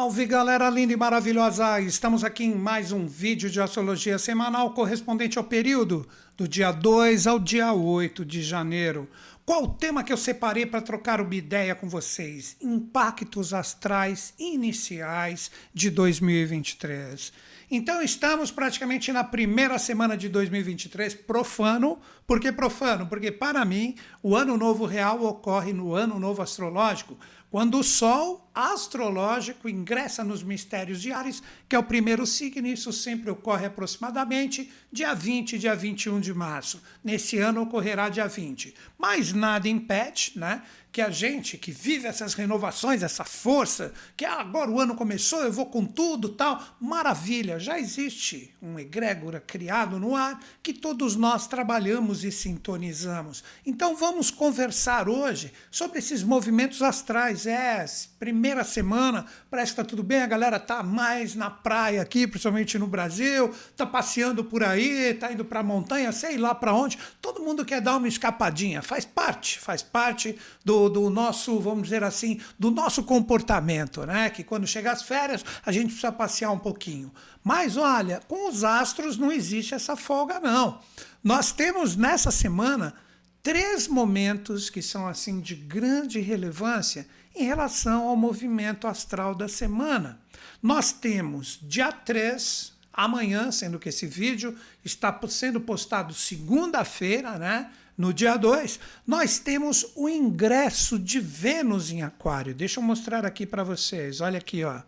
Salve galera linda e maravilhosa! Estamos aqui em mais um vídeo de astrologia semanal correspondente ao período do dia 2 ao dia 8 de janeiro. Qual o tema que eu separei para trocar uma ideia com vocês? Impactos astrais iniciais de 2023. Então estamos praticamente na primeira semana de 2023 profano. Por que profano? Porque para mim o ano novo real ocorre no ano novo astrológico quando o Sol astrológico ingressa nos mistérios de Ares, que é o primeiro signo, isso sempre ocorre aproximadamente dia 20, dia 21 de março. Nesse ano ocorrerá dia 20. Mas nada impede, né? Que a gente que vive essas renovações, essa força, que ah, agora o ano começou, eu vou com tudo, tal, maravilha, já existe um egrégora criado no ar que todos nós trabalhamos e sintonizamos. Então vamos conversar hoje sobre esses movimentos astrais é primeira semana, parece que está tudo bem, a galera está mais na praia aqui, principalmente no Brasil, está passeando por aí, está indo para montanha, sei lá para onde. Todo mundo quer dar uma escapadinha, faz parte, faz parte do, do nosso, vamos dizer assim, do nosso comportamento, né? Que quando chega as férias, a gente precisa passear um pouquinho. Mas olha, com os astros não existe essa folga, não. Nós temos nessa semana três momentos que são assim de grande relevância em relação ao movimento astral da semana. Nós temos dia 3, amanhã, sendo que esse vídeo está sendo postado segunda-feira, né? No dia 2, nós temos o ingresso de Vênus em Aquário. Deixa eu mostrar aqui para vocês. Olha aqui, ó.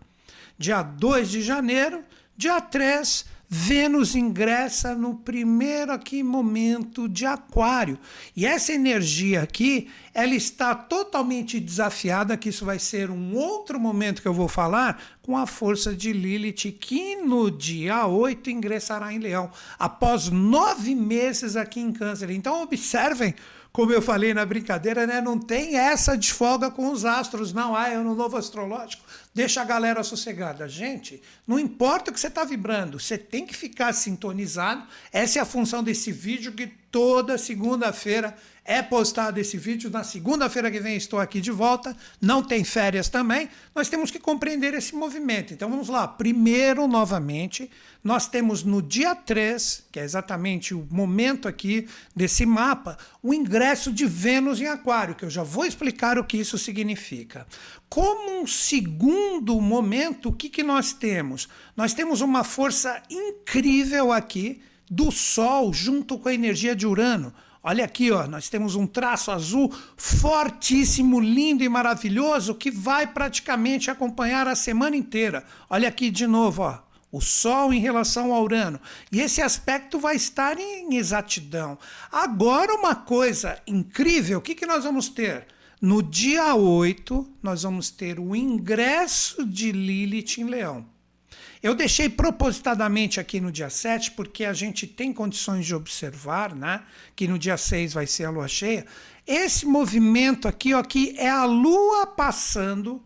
Dia 2 de janeiro, dia 3, Vênus ingressa no primeiro aqui momento de Aquário. E essa energia aqui, ela está totalmente desafiada, que isso vai ser um outro momento que eu vou falar, com a força de Lilith, que no dia 8 ingressará em Leão, após nove meses aqui em Câncer. Então observem como eu falei na brincadeira, né? Não tem essa de folga com os astros, não. Ah, é no novo astrológico. Deixa a galera sossegada. Gente, não importa o que você está vibrando, você tem que ficar sintonizado. Essa é a função desse vídeo que toda segunda-feira é postado esse vídeo. Na segunda-feira que vem estou aqui de volta. Não tem férias também. Nós temos que compreender esse movimento. Então vamos lá. Primeiro, novamente, nós temos no dia 3, que é exatamente o momento aqui desse mapa, o ingresso de Vênus em Aquário, que eu já vou explicar o que isso significa. Como um segundo momento, o que, que nós temos? Nós temos uma força incrível aqui do Sol junto com a energia de Urano. Olha aqui, ó, nós temos um traço azul fortíssimo, lindo e maravilhoso que vai praticamente acompanhar a semana inteira. Olha aqui de novo, ó, o Sol em relação ao Urano. E esse aspecto vai estar em exatidão. Agora, uma coisa incrível: o que, que nós vamos ter? No dia 8, nós vamos ter o ingresso de Lilith em Leão. Eu deixei propositadamente aqui no dia 7, porque a gente tem condições de observar, né? Que no dia 6 vai ser a lua cheia. Esse movimento aqui, ó, aqui é a lua passando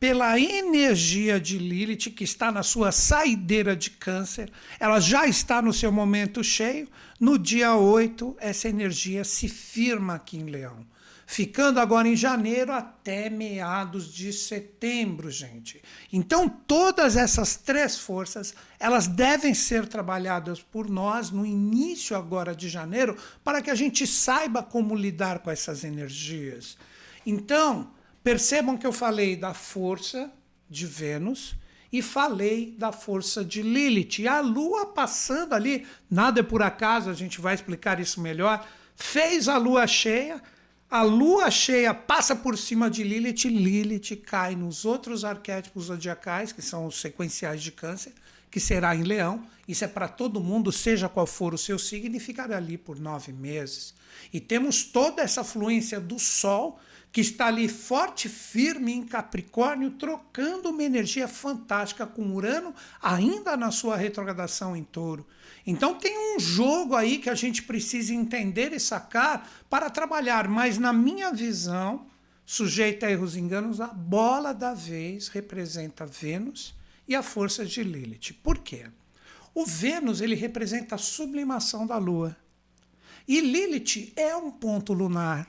pela energia de Lilith, que está na sua saideira de câncer, ela já está no seu momento cheio. No dia 8, essa energia se firma aqui em Leão ficando agora em janeiro até meados de setembro, gente. Então, todas essas três forças, elas devem ser trabalhadas por nós no início agora de janeiro, para que a gente saiba como lidar com essas energias. Então, percebam que eu falei da força de Vênus, e falei da força de Lilith. E a lua passando ali, nada é por acaso, a gente vai explicar isso melhor. Fez a lua cheia, a lua cheia passa por cima de Lilith, Lilith cai nos outros arquétipos zodiacais, que são os sequenciais de câncer, que será em leão. Isso é para todo mundo, seja qual for o seu signo, e ficará ali por nove meses. E temos toda essa fluência do Sol, que está ali forte, firme em Capricórnio, trocando uma energia fantástica com Urano, ainda na sua retrogradação em Touro. Então tem um jogo aí que a gente precisa entender e sacar para trabalhar, mas na minha visão, sujeita a erros e enganos, a bola da vez representa Vênus e a força de Lilith. Por quê? O Vênus ele representa a sublimação da Lua. E Lilith é um ponto lunar.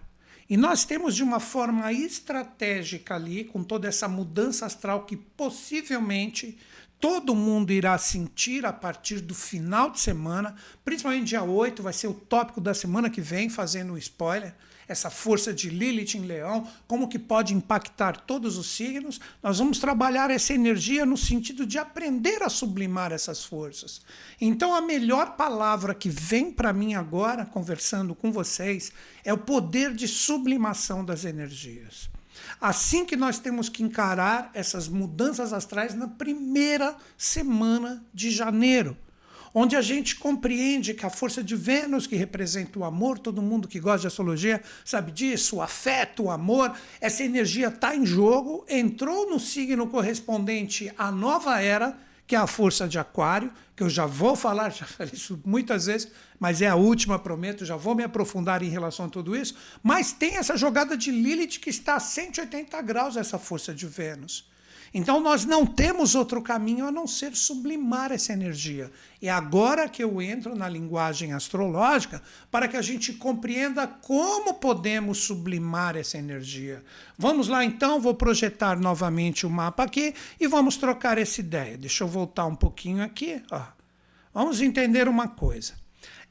E nós temos de uma forma estratégica ali, com toda essa mudança astral que possivelmente todo mundo irá sentir a partir do final de semana, principalmente dia 8, vai ser o tópico da semana que vem, fazendo um spoiler essa força de Lilith em Leão, como que pode impactar todos os signos, nós vamos trabalhar essa energia no sentido de aprender a sublimar essas forças. Então a melhor palavra que vem para mim agora, conversando com vocês, é o poder de sublimação das energias. Assim que nós temos que encarar essas mudanças astrais na primeira semana de janeiro onde a gente compreende que a força de Vênus, que representa o amor, todo mundo que gosta de astrologia sabe disso, o afeto, o amor, essa energia está em jogo, entrou no signo correspondente à nova era, que é a força de Aquário, que eu já vou falar, já falei isso muitas vezes, mas é a última, prometo, já vou me aprofundar em relação a tudo isso. Mas tem essa jogada de Lilith que está a 180 graus, essa força de Vênus. Então nós não temos outro caminho a não ser sublimar essa energia. É agora que eu entro na linguagem astrológica para que a gente compreenda como podemos sublimar essa energia. Vamos lá então, vou projetar novamente o mapa aqui e vamos trocar essa ideia. Deixa eu voltar um pouquinho aqui. Ó. Vamos entender uma coisa.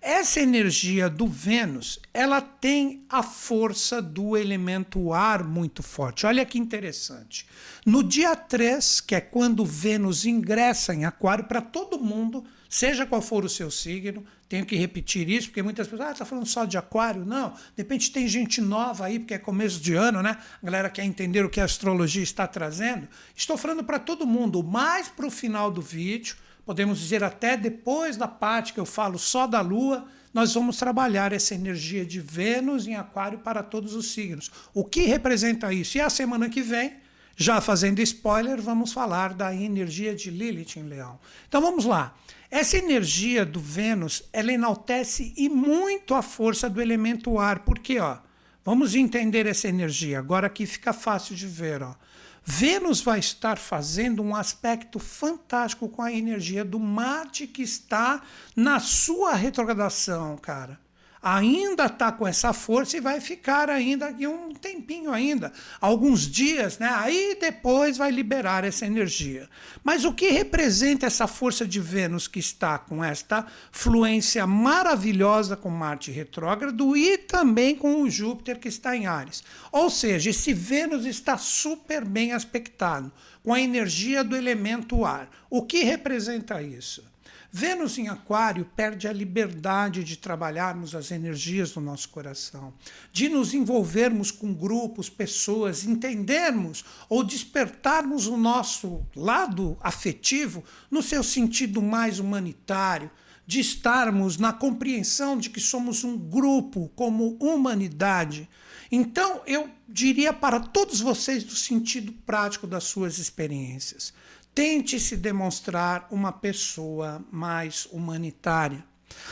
Essa energia do Vênus, ela tem a força do elemento ar muito forte. Olha que interessante. No dia 3, que é quando Vênus ingressa em Aquário, para todo mundo, seja qual for o seu signo, tenho que repetir isso, porque muitas pessoas, ah, tá falando só de Aquário? Não, de repente tem gente nova aí, porque é começo de ano, né? A galera quer entender o que a astrologia está trazendo. Estou falando para todo mundo, mais para o final do vídeo podemos dizer até depois da parte que eu falo só da Lua, nós vamos trabalhar essa energia de Vênus em Aquário para todos os signos. O que representa isso? E a semana que vem, já fazendo spoiler, vamos falar da energia de Lilith em Leão. Então vamos lá. Essa energia do Vênus, ela enaltece e muito a força do elemento ar. Por quê? Ó? Vamos entender essa energia. Agora aqui fica fácil de ver. Ó. Vênus vai estar fazendo um aspecto fantástico com a energia do Marte que está na sua retrogradação, cara ainda está com essa força e vai ficar ainda aqui um tempinho ainda, alguns dias, né? Aí depois vai liberar essa energia. Mas o que representa essa força de Vênus que está com esta fluência maravilhosa com Marte retrógrado e também com o Júpiter que está em Ares? Ou seja, esse Vênus está super bem aspectado com a energia do elemento ar. O que representa isso? Vênus em Aquário perde a liberdade de trabalharmos as energias do nosso coração, de nos envolvermos com grupos, pessoas, entendermos ou despertarmos o nosso lado afetivo no seu sentido mais humanitário, de estarmos na compreensão de que somos um grupo como humanidade. Então, eu diria para todos vocês do sentido prático das suas experiências. Tente se demonstrar uma pessoa mais humanitária.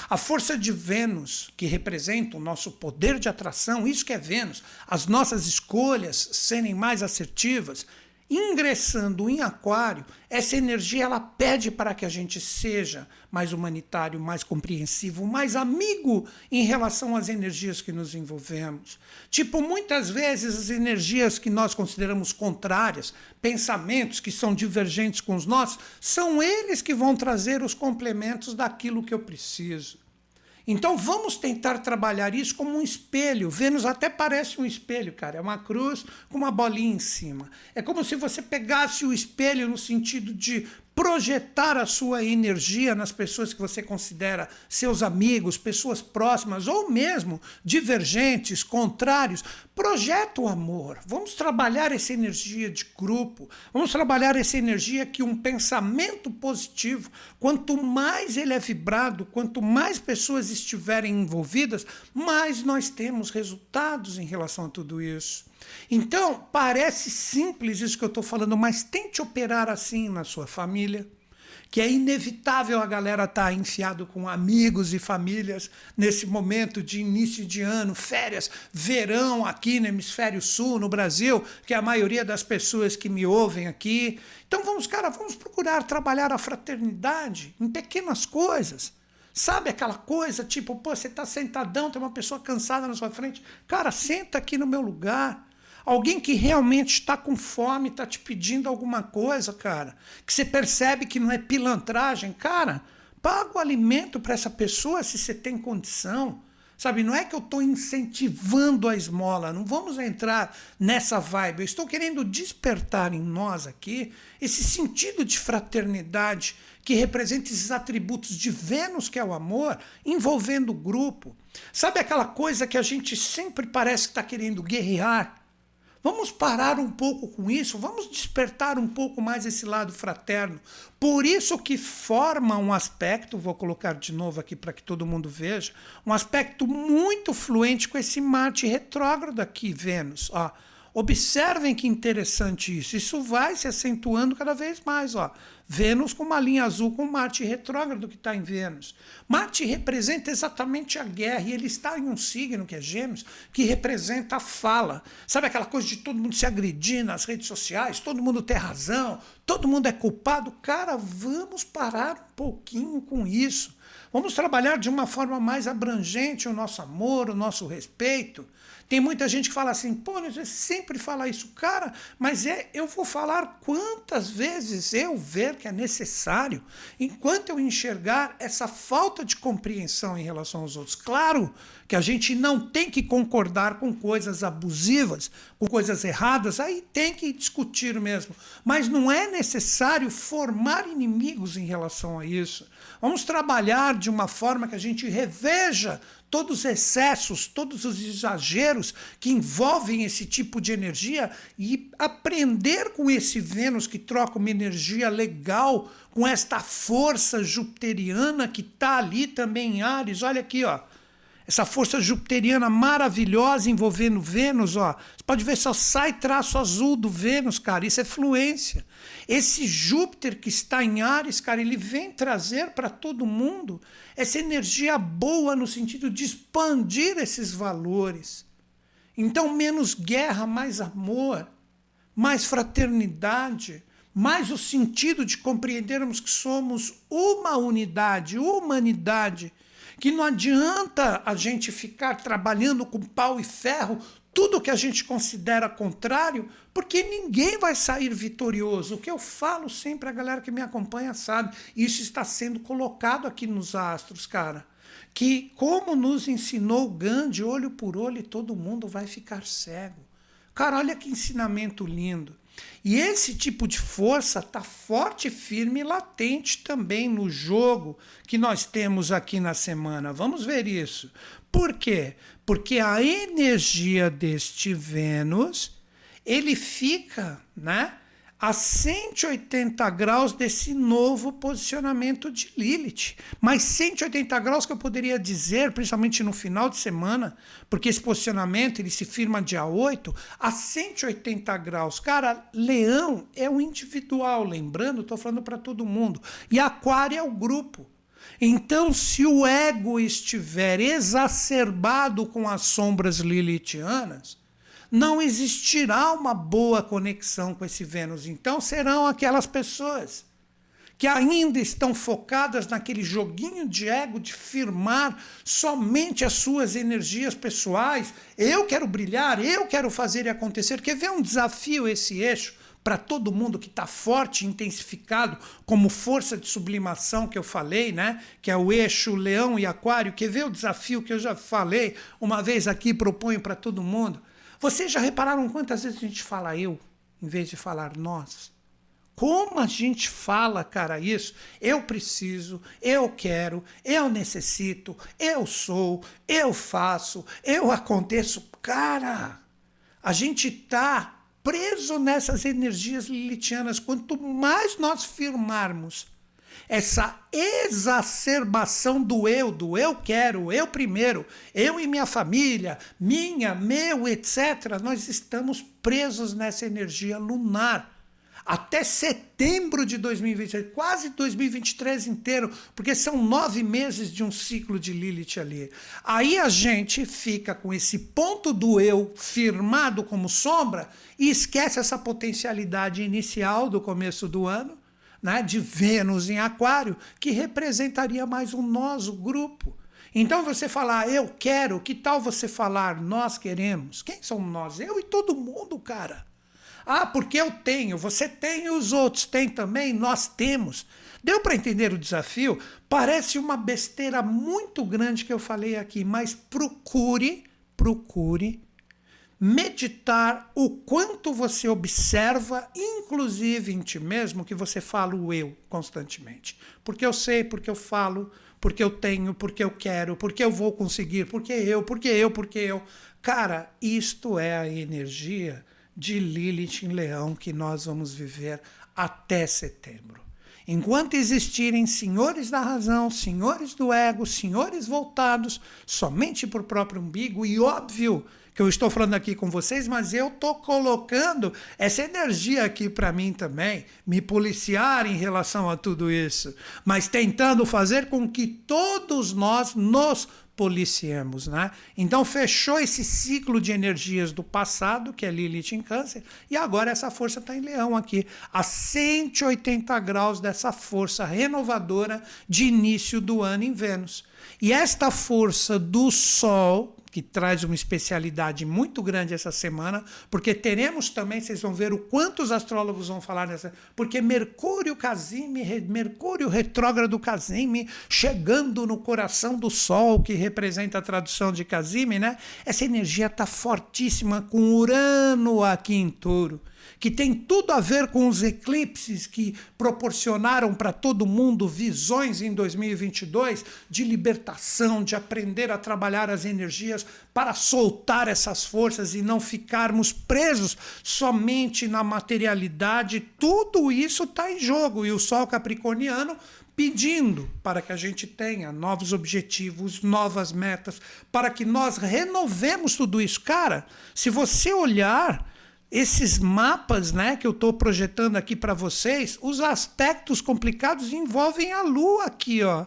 A força de Vênus, que representa o nosso poder de atração, isso que é Vênus, as nossas escolhas serem mais assertivas, ingressando em Aquário, essa energia ela pede para que a gente seja mais humanitário, mais compreensivo, mais amigo em relação às energias que nos envolvemos. Tipo, muitas vezes as energias que nós consideramos contrárias, pensamentos que são divergentes com os nossos, são eles que vão trazer os complementos daquilo que eu preciso. Então vamos tentar trabalhar isso como um espelho. Vênus até parece um espelho, cara. É uma cruz com uma bolinha em cima. É como se você pegasse o espelho no sentido de projetar a sua energia nas pessoas que você considera seus amigos, pessoas próximas ou mesmo divergentes, contrários. Projeta o amor. Vamos trabalhar essa energia de grupo. Vamos trabalhar essa energia que um pensamento positivo, quanto mais ele é vibrado, quanto mais pessoas estiverem envolvidas, mais nós temos resultados em relação a tudo isso. Então, parece simples isso que eu estou falando, mas tente operar assim na sua família, que é inevitável a galera estar tá enfiado com amigos e famílias nesse momento de início de ano, férias, verão aqui no hemisfério sul, no Brasil, que é a maioria das pessoas que me ouvem aqui. Então vamos, cara, vamos procurar trabalhar a fraternidade em pequenas coisas Sabe aquela coisa, tipo, pô, você está sentadão, tem uma pessoa cansada na sua frente. Cara, senta aqui no meu lugar. Alguém que realmente está com fome, está te pedindo alguma coisa, cara, que você percebe que não é pilantragem, cara, paga o alimento para essa pessoa se você tem condição. Sabe, não é que eu estou incentivando a esmola, não vamos entrar nessa vibe. Eu estou querendo despertar em nós aqui esse sentido de fraternidade que representa esses atributos de Vênus, que é o amor, envolvendo o grupo. Sabe aquela coisa que a gente sempre parece que está querendo guerrear? Vamos parar um pouco com isso, vamos despertar um pouco mais esse lado fraterno. Por isso que forma um aspecto, vou colocar de novo aqui para que todo mundo veja, um aspecto muito fluente com esse Marte retrógrado aqui, Vênus. Ó. Observem que interessante isso. Isso vai se acentuando cada vez mais. Ó. Vênus com uma linha azul com Marte retrógrado que está em Vênus. Marte representa exatamente a guerra e ele está em um signo que é Gêmeos que representa a fala. Sabe aquela coisa de todo mundo se agredir nas redes sociais, todo mundo ter razão, todo mundo é culpado? Cara, vamos parar um pouquinho com isso. Vamos trabalhar de uma forma mais abrangente o nosso amor, o nosso respeito. Tem muita gente que fala assim, pô, você sempre fala isso, cara, mas é, eu vou falar quantas vezes eu ver que é necessário, enquanto eu enxergar essa falta de compreensão em relação aos outros. Claro que a gente não tem que concordar com coisas abusivas, com coisas erradas, aí tem que discutir mesmo. Mas não é necessário formar inimigos em relação a isso. Vamos trabalhar de uma forma que a gente reveja todos os excessos, todos os exageros que envolvem esse tipo de energia e aprender com esse Vênus que troca uma energia legal com esta força jupiteriana que está ali também em Ares. Olha aqui, ó essa força jupiteriana maravilhosa envolvendo Vênus, ó. Você pode ver, só sai traço azul do Vênus, cara. Isso é fluência. Esse Júpiter que está em Ares, cara, ele vem trazer para todo mundo essa energia boa no sentido de expandir esses valores. Então, menos guerra, mais amor, mais fraternidade, mais o sentido de compreendermos que somos uma unidade, humanidade que não adianta a gente ficar trabalhando com pau e ferro tudo que a gente considera contrário, porque ninguém vai sair vitorioso. O que eu falo sempre, a galera que me acompanha sabe, isso está sendo colocado aqui nos astros, cara. Que, como nos ensinou Gandhi, olho por olho, todo mundo vai ficar cego. Cara, olha que ensinamento lindo. E esse tipo de força está forte, firme e latente também no jogo que nós temos aqui na semana. Vamos ver isso. Por quê? Porque a energia deste Vênus, ele fica, né? A 180 graus desse novo posicionamento de Lilith. Mas 180 graus que eu poderia dizer, principalmente no final de semana, porque esse posicionamento ele se firma dia 8, a 180 graus. Cara, leão é o individual, lembrando, estou falando para todo mundo. E aquário é o grupo. Então, se o ego estiver exacerbado com as sombras lilithianas, não existirá uma boa conexão com esse Vênus. Então serão aquelas pessoas que ainda estão focadas naquele joguinho de ego de firmar somente as suas energias pessoais. Eu quero brilhar, eu quero fazer e acontecer. Quer ver um desafio esse eixo para todo mundo que está forte, intensificado, como força de sublimação que eu falei, né? Que é o eixo Leão e Aquário. Quer ver o desafio que eu já falei uma vez aqui, proponho para todo mundo? Vocês já repararam quantas vezes a gente fala eu, em vez de falar nós? Como a gente fala, cara, isso? Eu preciso, eu quero, eu necessito, eu sou, eu faço, eu aconteço. Cara, a gente tá preso nessas energias lilitianas. Quanto mais nós firmarmos essa exacerbação do eu, do eu quero, eu primeiro, eu e minha família, minha, meu, etc., nós estamos presos nessa energia lunar. Até setembro de 2023, quase 2023 inteiro, porque são nove meses de um ciclo de Lilith ali. Aí a gente fica com esse ponto do eu firmado como sombra e esquece essa potencialidade inicial do começo do ano né, de Vênus em Aquário, que representaria mais o nós, o grupo. Então você falar, eu quero, que tal você falar, nós queremos? Quem são nós? Eu e todo mundo, cara. Ah, porque eu tenho, você tem e os outros têm também, nós temos. Deu para entender o desafio? Parece uma besteira muito grande que eu falei aqui, mas procure, procure meditar o quanto você observa, inclusive em ti mesmo, que você fala o eu constantemente. Porque eu sei, porque eu falo, porque eu tenho, porque eu quero, porque eu vou conseguir, porque eu, porque eu, porque eu. Cara, isto é a energia de Lilith em Leão que nós vamos viver até setembro. Enquanto existirem senhores da razão, senhores do ego, senhores voltados somente para o próprio umbigo, e óbvio que eu estou falando aqui com vocês, mas eu estou colocando essa energia aqui para mim também, me policiar em relação a tudo isso, mas tentando fazer com que todos nós nos policiemos, né? Então fechou esse ciclo de energias do passado, que é Lilith em Câncer, e agora essa força está em Leão aqui, a 180 graus dessa força renovadora de início do ano em Vênus. E esta força do Sol, que traz uma especialidade muito grande essa semana, porque teremos também, vocês vão ver o quanto os astrólogos vão falar nessa, porque Mercúrio Casime, Mercúrio retrógrado Casime, chegando no coração do Sol, que representa a tradução de Casime, né? Essa energia está fortíssima com Urano aqui em Touro que tem tudo a ver com os eclipses que proporcionaram para todo mundo visões em 2022 de libertação, de aprender a trabalhar as energias para soltar essas forças e não ficarmos presos somente na materialidade. Tudo isso está em jogo e o Sol Capricorniano pedindo para que a gente tenha novos objetivos, novas metas, para que nós renovemos tudo isso. Cara, se você olhar esses mapas né, que eu estou projetando aqui para vocês, os aspectos complicados envolvem a Lua aqui, ó.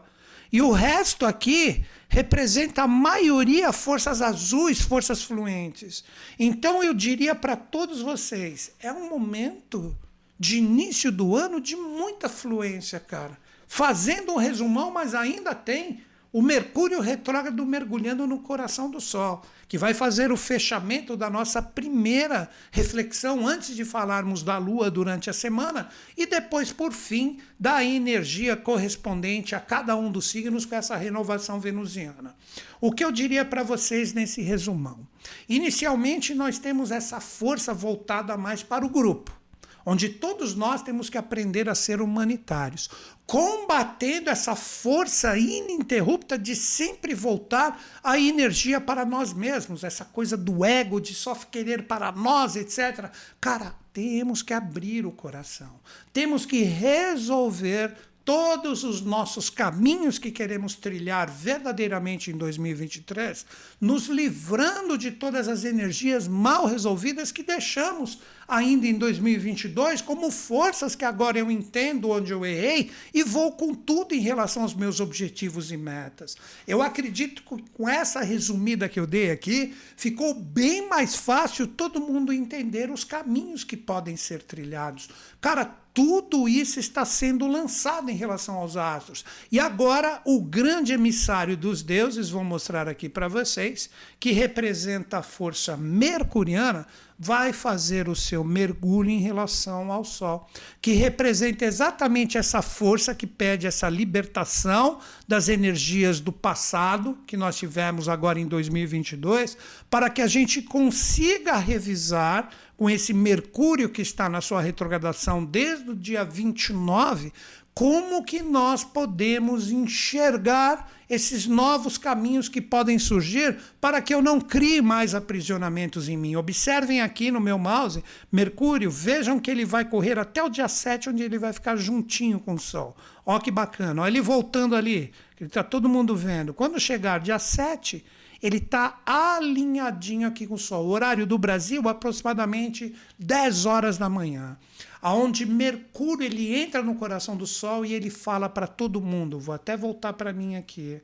E o resto aqui representa a maioria forças azuis, forças fluentes. Então eu diria para todos vocês, é um momento de início do ano de muita fluência, cara. Fazendo um resumão, mas ainda tem o Mercúrio retrógrado mergulhando no coração do Sol, que vai fazer o fechamento da nossa primeira reflexão antes de falarmos da Lua durante a semana e depois, por fim, da energia correspondente a cada um dos signos com essa renovação venusiana. O que eu diria para vocês nesse resumão? Inicialmente, nós temos essa força voltada mais para o grupo onde todos nós temos que aprender a ser humanitários, combatendo essa força ininterrupta de sempre voltar a energia para nós mesmos, essa coisa do ego, de só querer para nós, etc. Cara, temos que abrir o coração, temos que resolver todos os nossos caminhos que queremos trilhar verdadeiramente em 2023, nos livrando de todas as energias mal resolvidas que deixamos ainda em 2022 como forças que agora eu entendo onde eu errei e vou com tudo em relação aos meus objetivos e metas. Eu acredito que com essa resumida que eu dei aqui, ficou bem mais fácil todo mundo entender os caminhos que podem ser trilhados. Cara, tudo isso está sendo lançado em relação aos astros. E agora o grande emissário dos deuses, vou mostrar aqui para vocês, que representa a força mercuriana, vai fazer o seu mergulho em relação ao Sol, que representa exatamente essa força que pede essa libertação das energias do passado, que nós tivemos agora em 2022, para que a gente consiga revisar com esse Mercúrio que está na sua retrogradação desde o dia 29, como que nós podemos enxergar esses novos caminhos que podem surgir para que eu não crie mais aprisionamentos em mim. Observem aqui no meu mouse, Mercúrio, vejam que ele vai correr até o dia 7, onde ele vai ficar juntinho com o Sol. Ó que bacana, ó ele voltando ali, que está todo mundo vendo. Quando chegar dia 7, ele está alinhadinho aqui com o Sol. O horário do Brasil, aproximadamente 10 horas da manhã aonde Mercúrio ele entra no coração do Sol e ele fala para todo mundo. Vou até voltar para mim aqui.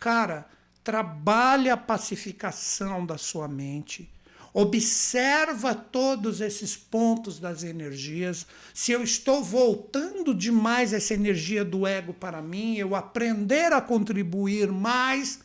Cara, trabalhe a pacificação da sua mente. Observa todos esses pontos das energias. Se eu estou voltando demais essa energia do ego para mim, eu aprender a contribuir mais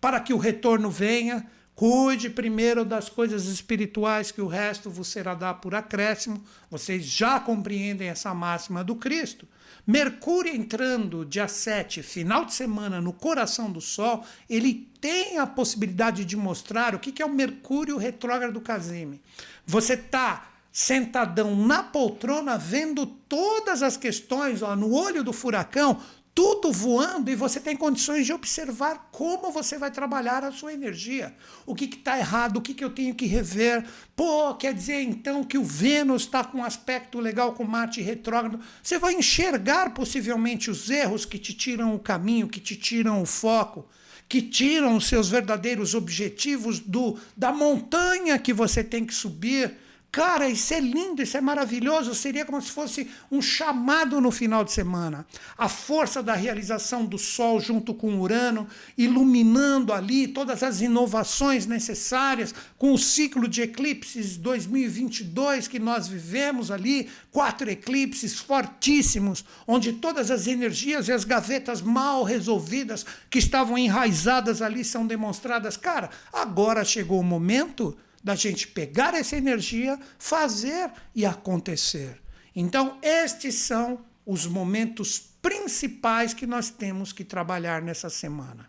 para que o retorno venha. Cuide primeiro das coisas espirituais, que o resto vos será dado por acréscimo. Vocês já compreendem essa máxima do Cristo. Mercúrio entrando dia 7, final de semana, no coração do Sol, ele tem a possibilidade de mostrar o que é o Mercúrio retrógrado Casime. Você está sentadão na poltrona, vendo todas as questões ó, no olho do furacão, tudo voando e você tem condições de observar como você vai trabalhar a sua energia. O que está errado, o que, que eu tenho que rever. Pô, quer dizer então que o Vênus está com um aspecto legal com Marte retrógrado. Você vai enxergar possivelmente os erros que te tiram o caminho, que te tiram o foco, que tiram os seus verdadeiros objetivos do da montanha que você tem que subir Cara, isso é lindo, isso é maravilhoso. Seria como se fosse um chamado no final de semana. A força da realização do Sol junto com Urano, iluminando ali todas as inovações necessárias com o ciclo de eclipses 2022 que nós vivemos ali quatro eclipses fortíssimos, onde todas as energias e as gavetas mal resolvidas que estavam enraizadas ali são demonstradas. Cara, agora chegou o momento da gente pegar essa energia, fazer e acontecer. Então, estes são os momentos principais que nós temos que trabalhar nessa semana.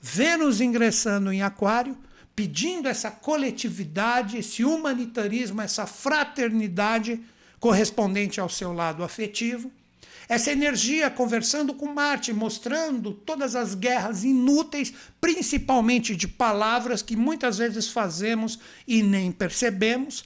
Vênus ingressando em Aquário, pedindo essa coletividade, esse humanitarismo, essa fraternidade correspondente ao seu lado afetivo. Essa energia conversando com Marte, mostrando todas as guerras inúteis, principalmente de palavras que muitas vezes fazemos e nem percebemos.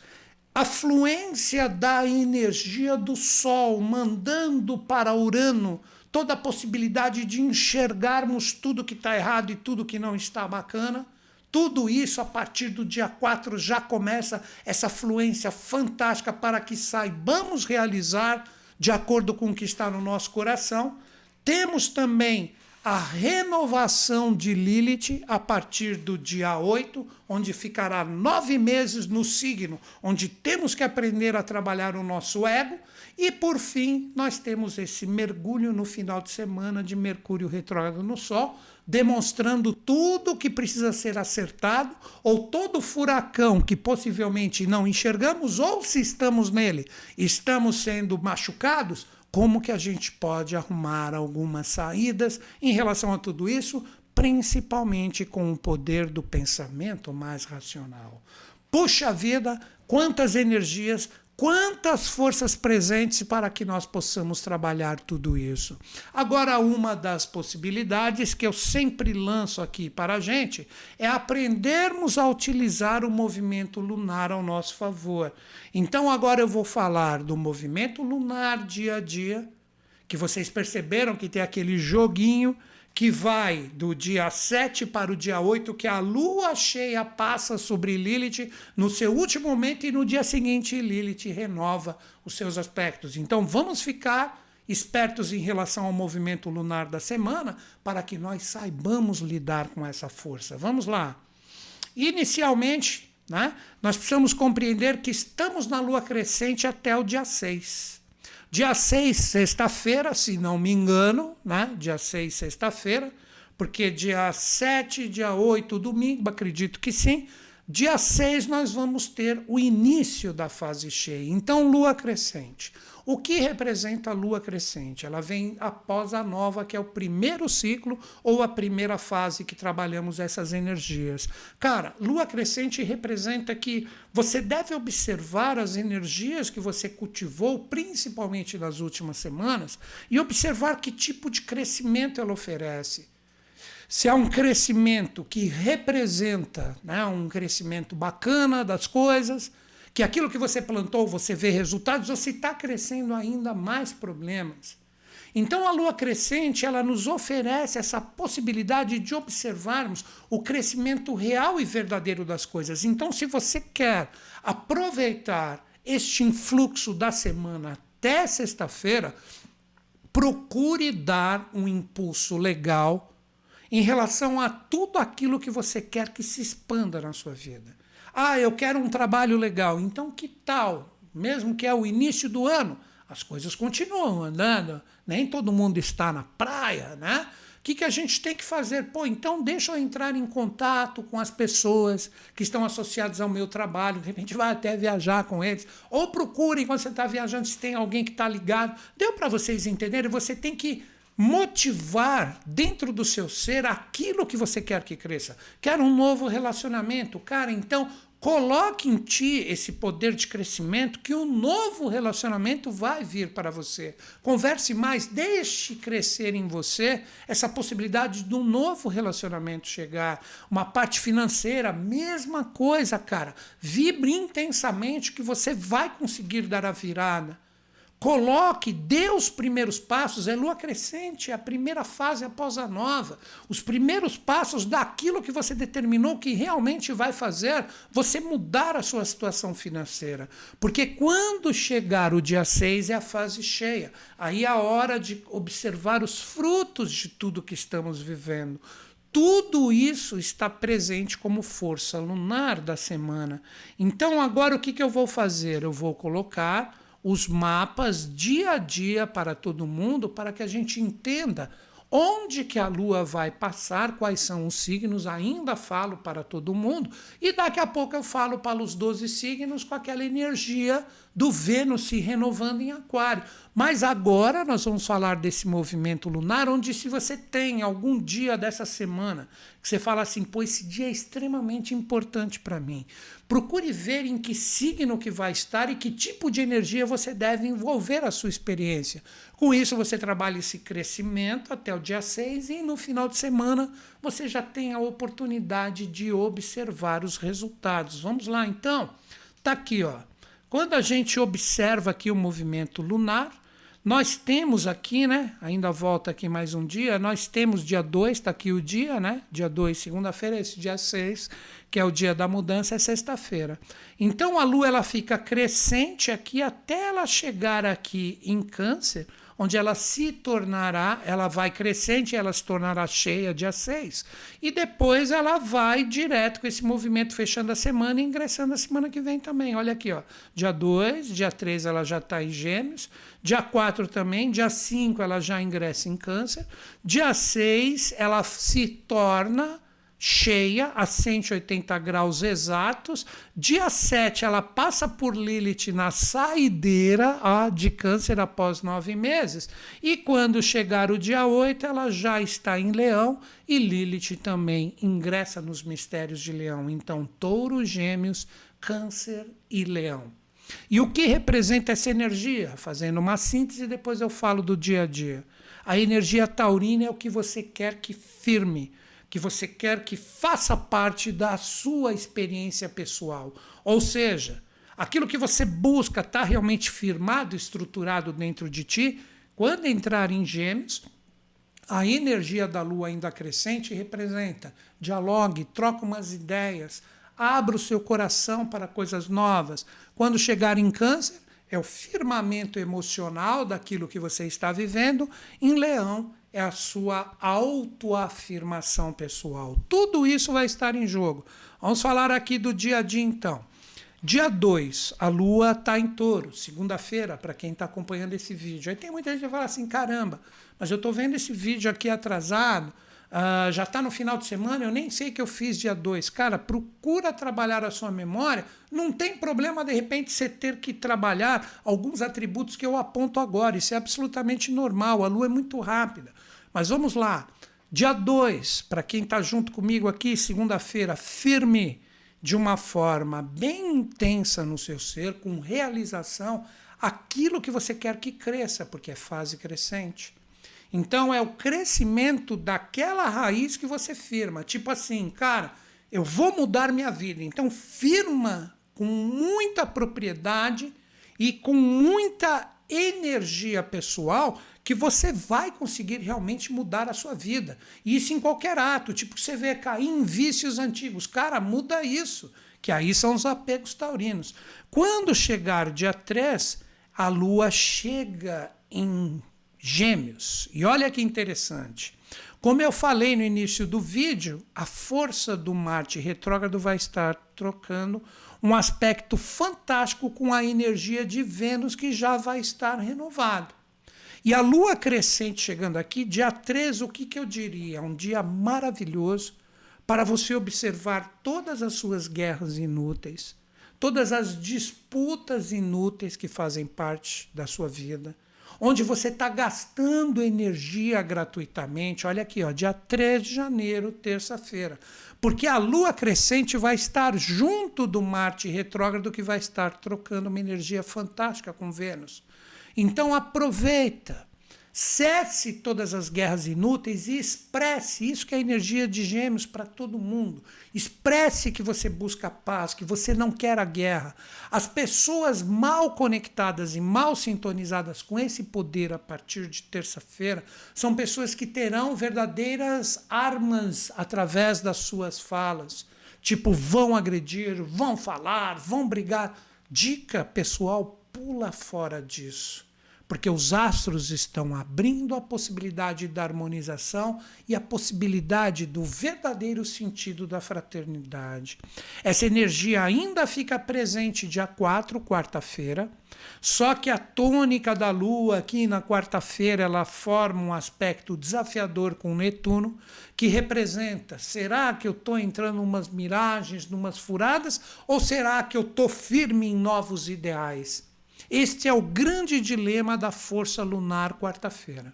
A fluência da energia do Sol, mandando para Urano toda a possibilidade de enxergarmos tudo que está errado e tudo que não está bacana. Tudo isso a partir do dia 4 já começa essa fluência fantástica para que saibamos realizar de acordo com o que está no nosso coração. Temos também a renovação de Lilith a partir do dia 8, onde ficará nove meses no signo, onde temos que aprender a trabalhar o nosso ego. E por fim, nós temos esse mergulho no final de semana de Mercúrio retrógrado no Sol, demonstrando tudo que precisa ser acertado, ou todo furacão que possivelmente não enxergamos, ou se estamos nele, estamos sendo machucados, como que a gente pode arrumar algumas saídas em relação a tudo isso, principalmente com o poder do pensamento mais racional. Puxa vida, quantas energias Quantas forças presentes para que nós possamos trabalhar tudo isso? Agora, uma das possibilidades que eu sempre lanço aqui para a gente é aprendermos a utilizar o movimento lunar ao nosso favor. Então, agora eu vou falar do movimento lunar dia a dia, que vocês perceberam que tem aquele joguinho que vai do dia 7 para o dia 8, que a lua cheia passa sobre Lilith no seu último momento e no dia seguinte Lilith renova os seus aspectos. Então vamos ficar espertos em relação ao movimento lunar da semana para que nós saibamos lidar com essa força. Vamos lá. Inicialmente, né, nós precisamos compreender que estamos na lua crescente até o dia 6. Dia 6, sexta-feira, se não me engano, né? Dia 6, sexta-feira, porque dia 7, dia 8, domingo, acredito que sim. Dia 6 nós vamos ter o início da fase cheia. Então, lua crescente. O que representa a lua crescente? Ela vem após a nova, que é o primeiro ciclo ou a primeira fase que trabalhamos essas energias. Cara, lua crescente representa que você deve observar as energias que você cultivou, principalmente nas últimas semanas, e observar que tipo de crescimento ela oferece se há um crescimento que representa né, um crescimento bacana das coisas, que aquilo que você plantou você vê resultados, ou se está crescendo ainda mais problemas. Então a lua crescente ela nos oferece essa possibilidade de observarmos o crescimento real e verdadeiro das coisas. Então, se você quer aproveitar este influxo da semana até sexta-feira, procure dar um impulso legal em relação a tudo aquilo que você quer que se expanda na sua vida Ah, eu quero um trabalho legal. Então, que tal? Mesmo que é o início do ano, as coisas continuam andando. Nem todo mundo está na praia, né? O que, que a gente tem que fazer? Pô, então deixa eu entrar em contato com as pessoas que estão associadas ao meu trabalho. De repente vai até viajar com eles. Ou procure, quando você está viajando, se tem alguém que está ligado. Deu para vocês entenderem? Você tem que motivar dentro do seu ser aquilo que você quer que cresça. Quer um novo relacionamento? Cara, então coloque em ti esse poder de crescimento que um novo relacionamento vai vir para você. Converse mais, deixe crescer em você essa possibilidade de um novo relacionamento chegar. Uma parte financeira, mesma coisa, cara. Vibre intensamente que você vai conseguir dar a virada. Coloque, dê os primeiros passos, é lua crescente, a primeira fase após a nova. Os primeiros passos daquilo que você determinou que realmente vai fazer você mudar a sua situação financeira. Porque quando chegar o dia 6 é a fase cheia. Aí é a hora de observar os frutos de tudo que estamos vivendo. Tudo isso está presente como força lunar da semana. Então, agora o que, que eu vou fazer? Eu vou colocar os mapas dia a dia para todo mundo, para que a gente entenda onde que a Lua vai passar, quais são os signos, ainda falo para todo mundo, e daqui a pouco eu falo para os 12 signos com aquela energia do Vênus se renovando em Aquário. Mas agora nós vamos falar desse movimento lunar, onde se você tem algum dia dessa semana que você fala assim, pô, esse dia é extremamente importante para mim. Procure ver em que signo que vai estar e que tipo de energia você deve envolver a sua experiência. Com isso você trabalha esse crescimento até o dia 6 e no final de semana você já tem a oportunidade de observar os resultados. Vamos lá então. Tá aqui, ó. Quando a gente observa aqui o movimento lunar, nós temos aqui, né? Ainda volta aqui mais um dia. Nós temos dia 2, está aqui o dia, né? Dia 2, segunda-feira, esse dia 6, que é o dia da mudança, é sexta-feira. Então a lua ela fica crescente aqui até ela chegar aqui em Câncer onde ela se tornará, ela vai crescente, ela se tornará cheia dia 6. E depois ela vai direto com esse movimento fechando a semana e ingressando a semana que vem também. Olha aqui, ó. Dia 2, dia 3 ela já está em Gêmeos, dia 4 também, dia 5 ela já ingressa em Câncer, dia 6 ela se torna cheia a 180 graus exatos. Dia 7 ela passa por Lilith na saideira a, de câncer após nove meses. E quando chegar o dia 8, ela já está em leão e Lilith também ingressa nos mistérios de leão. Então, touro, gêmeos, câncer e leão. E o que representa essa energia? Fazendo uma síntese, depois eu falo do dia a dia. A energia taurina é o que você quer que firme que você quer que faça parte da sua experiência pessoal. Ou seja, aquilo que você busca está realmente firmado, estruturado dentro de ti. Quando entrar em Gêmeos, a energia da lua ainda crescente representa dialogue, troca umas ideias, abra o seu coração para coisas novas. Quando chegar em Câncer, é o firmamento emocional daquilo que você está vivendo. Em Leão, é a sua autoafirmação pessoal. Tudo isso vai estar em jogo. Vamos falar aqui do dia a dia então. Dia 2, a lua está em touro, segunda-feira, para quem está acompanhando esse vídeo. Aí tem muita gente que fala assim: caramba, mas eu estou vendo esse vídeo aqui atrasado, uh, já está no final de semana, eu nem sei que eu fiz dia 2. Cara, procura trabalhar a sua memória. Não tem problema, de repente, você ter que trabalhar alguns atributos que eu aponto agora. Isso é absolutamente normal. A lua é muito rápida. Mas vamos lá. Dia 2, para quem está junto comigo aqui, segunda-feira, firme, de uma forma bem intensa no seu ser, com realização, aquilo que você quer que cresça, porque é fase crescente. Então é o crescimento daquela raiz que você firma. Tipo assim, cara, eu vou mudar minha vida. Então firma com muita propriedade e com muita energia pessoal que você vai conseguir realmente mudar a sua vida. E isso em qualquer ato, tipo você vê cair em vícios antigos. Cara, muda isso, que aí são os apegos taurinos. Quando chegar dia 3, a lua chega em Gêmeos. E olha que interessante. Como eu falei no início do vídeo, a força do Marte retrógrado vai estar trocando um aspecto fantástico com a energia de Vênus, que já vai estar renovado. E a lua crescente chegando aqui, dia 13, o que, que eu diria? Um dia maravilhoso para você observar todas as suas guerras inúteis, todas as disputas inúteis que fazem parte da sua vida onde você está gastando energia gratuitamente. Olha aqui, ó, dia 3 de janeiro, terça-feira. Porque a lua crescente vai estar junto do Marte retrógrado, que vai estar trocando uma energia fantástica com Vênus. Então aproveita. Cesse todas as guerras inúteis e expresse isso que é a energia de gêmeos para todo mundo. Expresse que você busca paz, que você não quer a guerra. As pessoas mal conectadas e mal sintonizadas com esse poder a partir de terça-feira são pessoas que terão verdadeiras armas através das suas falas. Tipo, vão agredir, vão falar, vão brigar. Dica, pessoal, pula fora disso porque os astros estão abrindo a possibilidade da harmonização e a possibilidade do verdadeiro sentido da fraternidade. Essa energia ainda fica presente dia 4, quarta-feira, só que a tônica da Lua aqui na quarta-feira ela forma um aspecto desafiador com Netuno, que representa: será que eu estou entrando em umas miragens, numas furadas, ou será que eu estou firme em novos ideais? Este é o grande dilema da força lunar quarta-feira,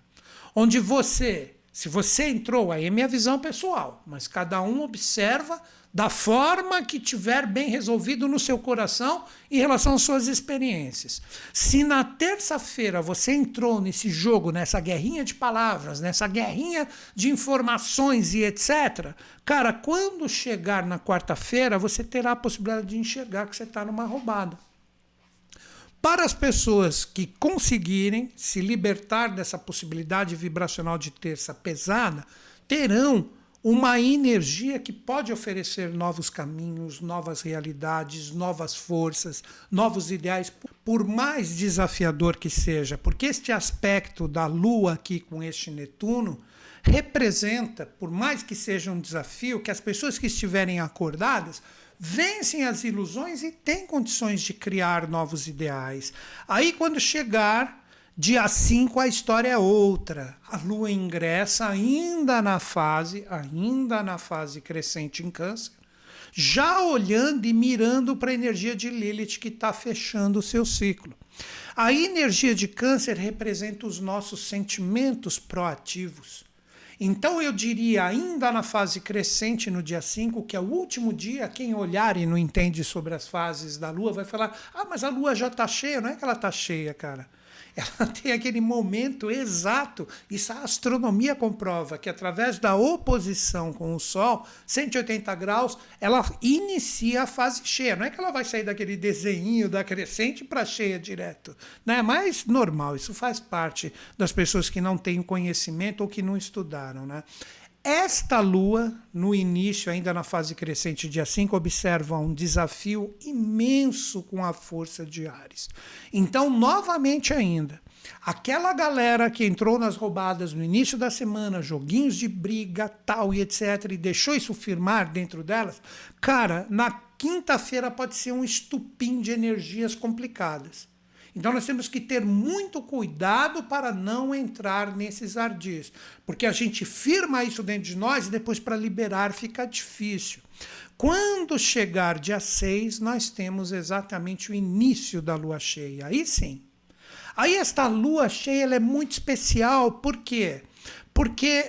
onde você, se você entrou, aí é minha visão pessoal, mas cada um observa da forma que tiver bem resolvido no seu coração em relação às suas experiências. Se na terça-feira você entrou nesse jogo, nessa guerrinha de palavras, nessa guerrinha de informações e etc., cara, quando chegar na quarta-feira, você terá a possibilidade de enxergar que você está numa roubada. Para as pessoas que conseguirem se libertar dessa possibilidade vibracional de terça pesada, terão uma energia que pode oferecer novos caminhos, novas realidades, novas forças, novos ideais, por mais desafiador que seja, porque este aspecto da Lua aqui com este Netuno representa, por mais que seja um desafio, que as pessoas que estiverem acordadas vencem as ilusões e têm condições de criar novos ideais. Aí, quando chegar dia 5, a história é outra. A Lua ingressa ainda na fase, ainda na fase crescente em Câncer, já olhando e mirando para a energia de Lilith que está fechando o seu ciclo. A energia de Câncer representa os nossos sentimentos proativos então eu diria, ainda na fase crescente, no dia 5, que é o último dia, quem olhar e não entende sobre as fases da Lua vai falar: ah, mas a Lua já está cheia. Não é que ela está cheia, cara ela tem aquele momento exato. Isso a astronomia comprova que através da oposição com o Sol, 180 graus, ela inicia a fase cheia. Não é que ela vai sair daquele desenho da crescente para cheia direto. Não é mais normal. Isso faz parte das pessoas que não têm conhecimento ou que não estudaram, né? Esta lua, no início, ainda na fase crescente, dia 5, observa um desafio imenso com a força de Ares. Então, novamente ainda, aquela galera que entrou nas roubadas no início da semana, joguinhos de briga, tal e etc., e deixou isso firmar dentro delas, cara, na quinta-feira pode ser um estupim de energias complicadas. Então nós temos que ter muito cuidado para não entrar nesses ardis, porque a gente firma isso dentro de nós e depois para liberar fica difícil. Quando chegar dia 6, nós temos exatamente o início da lua cheia. Aí sim. Aí esta lua cheia é muito especial, por quê? Porque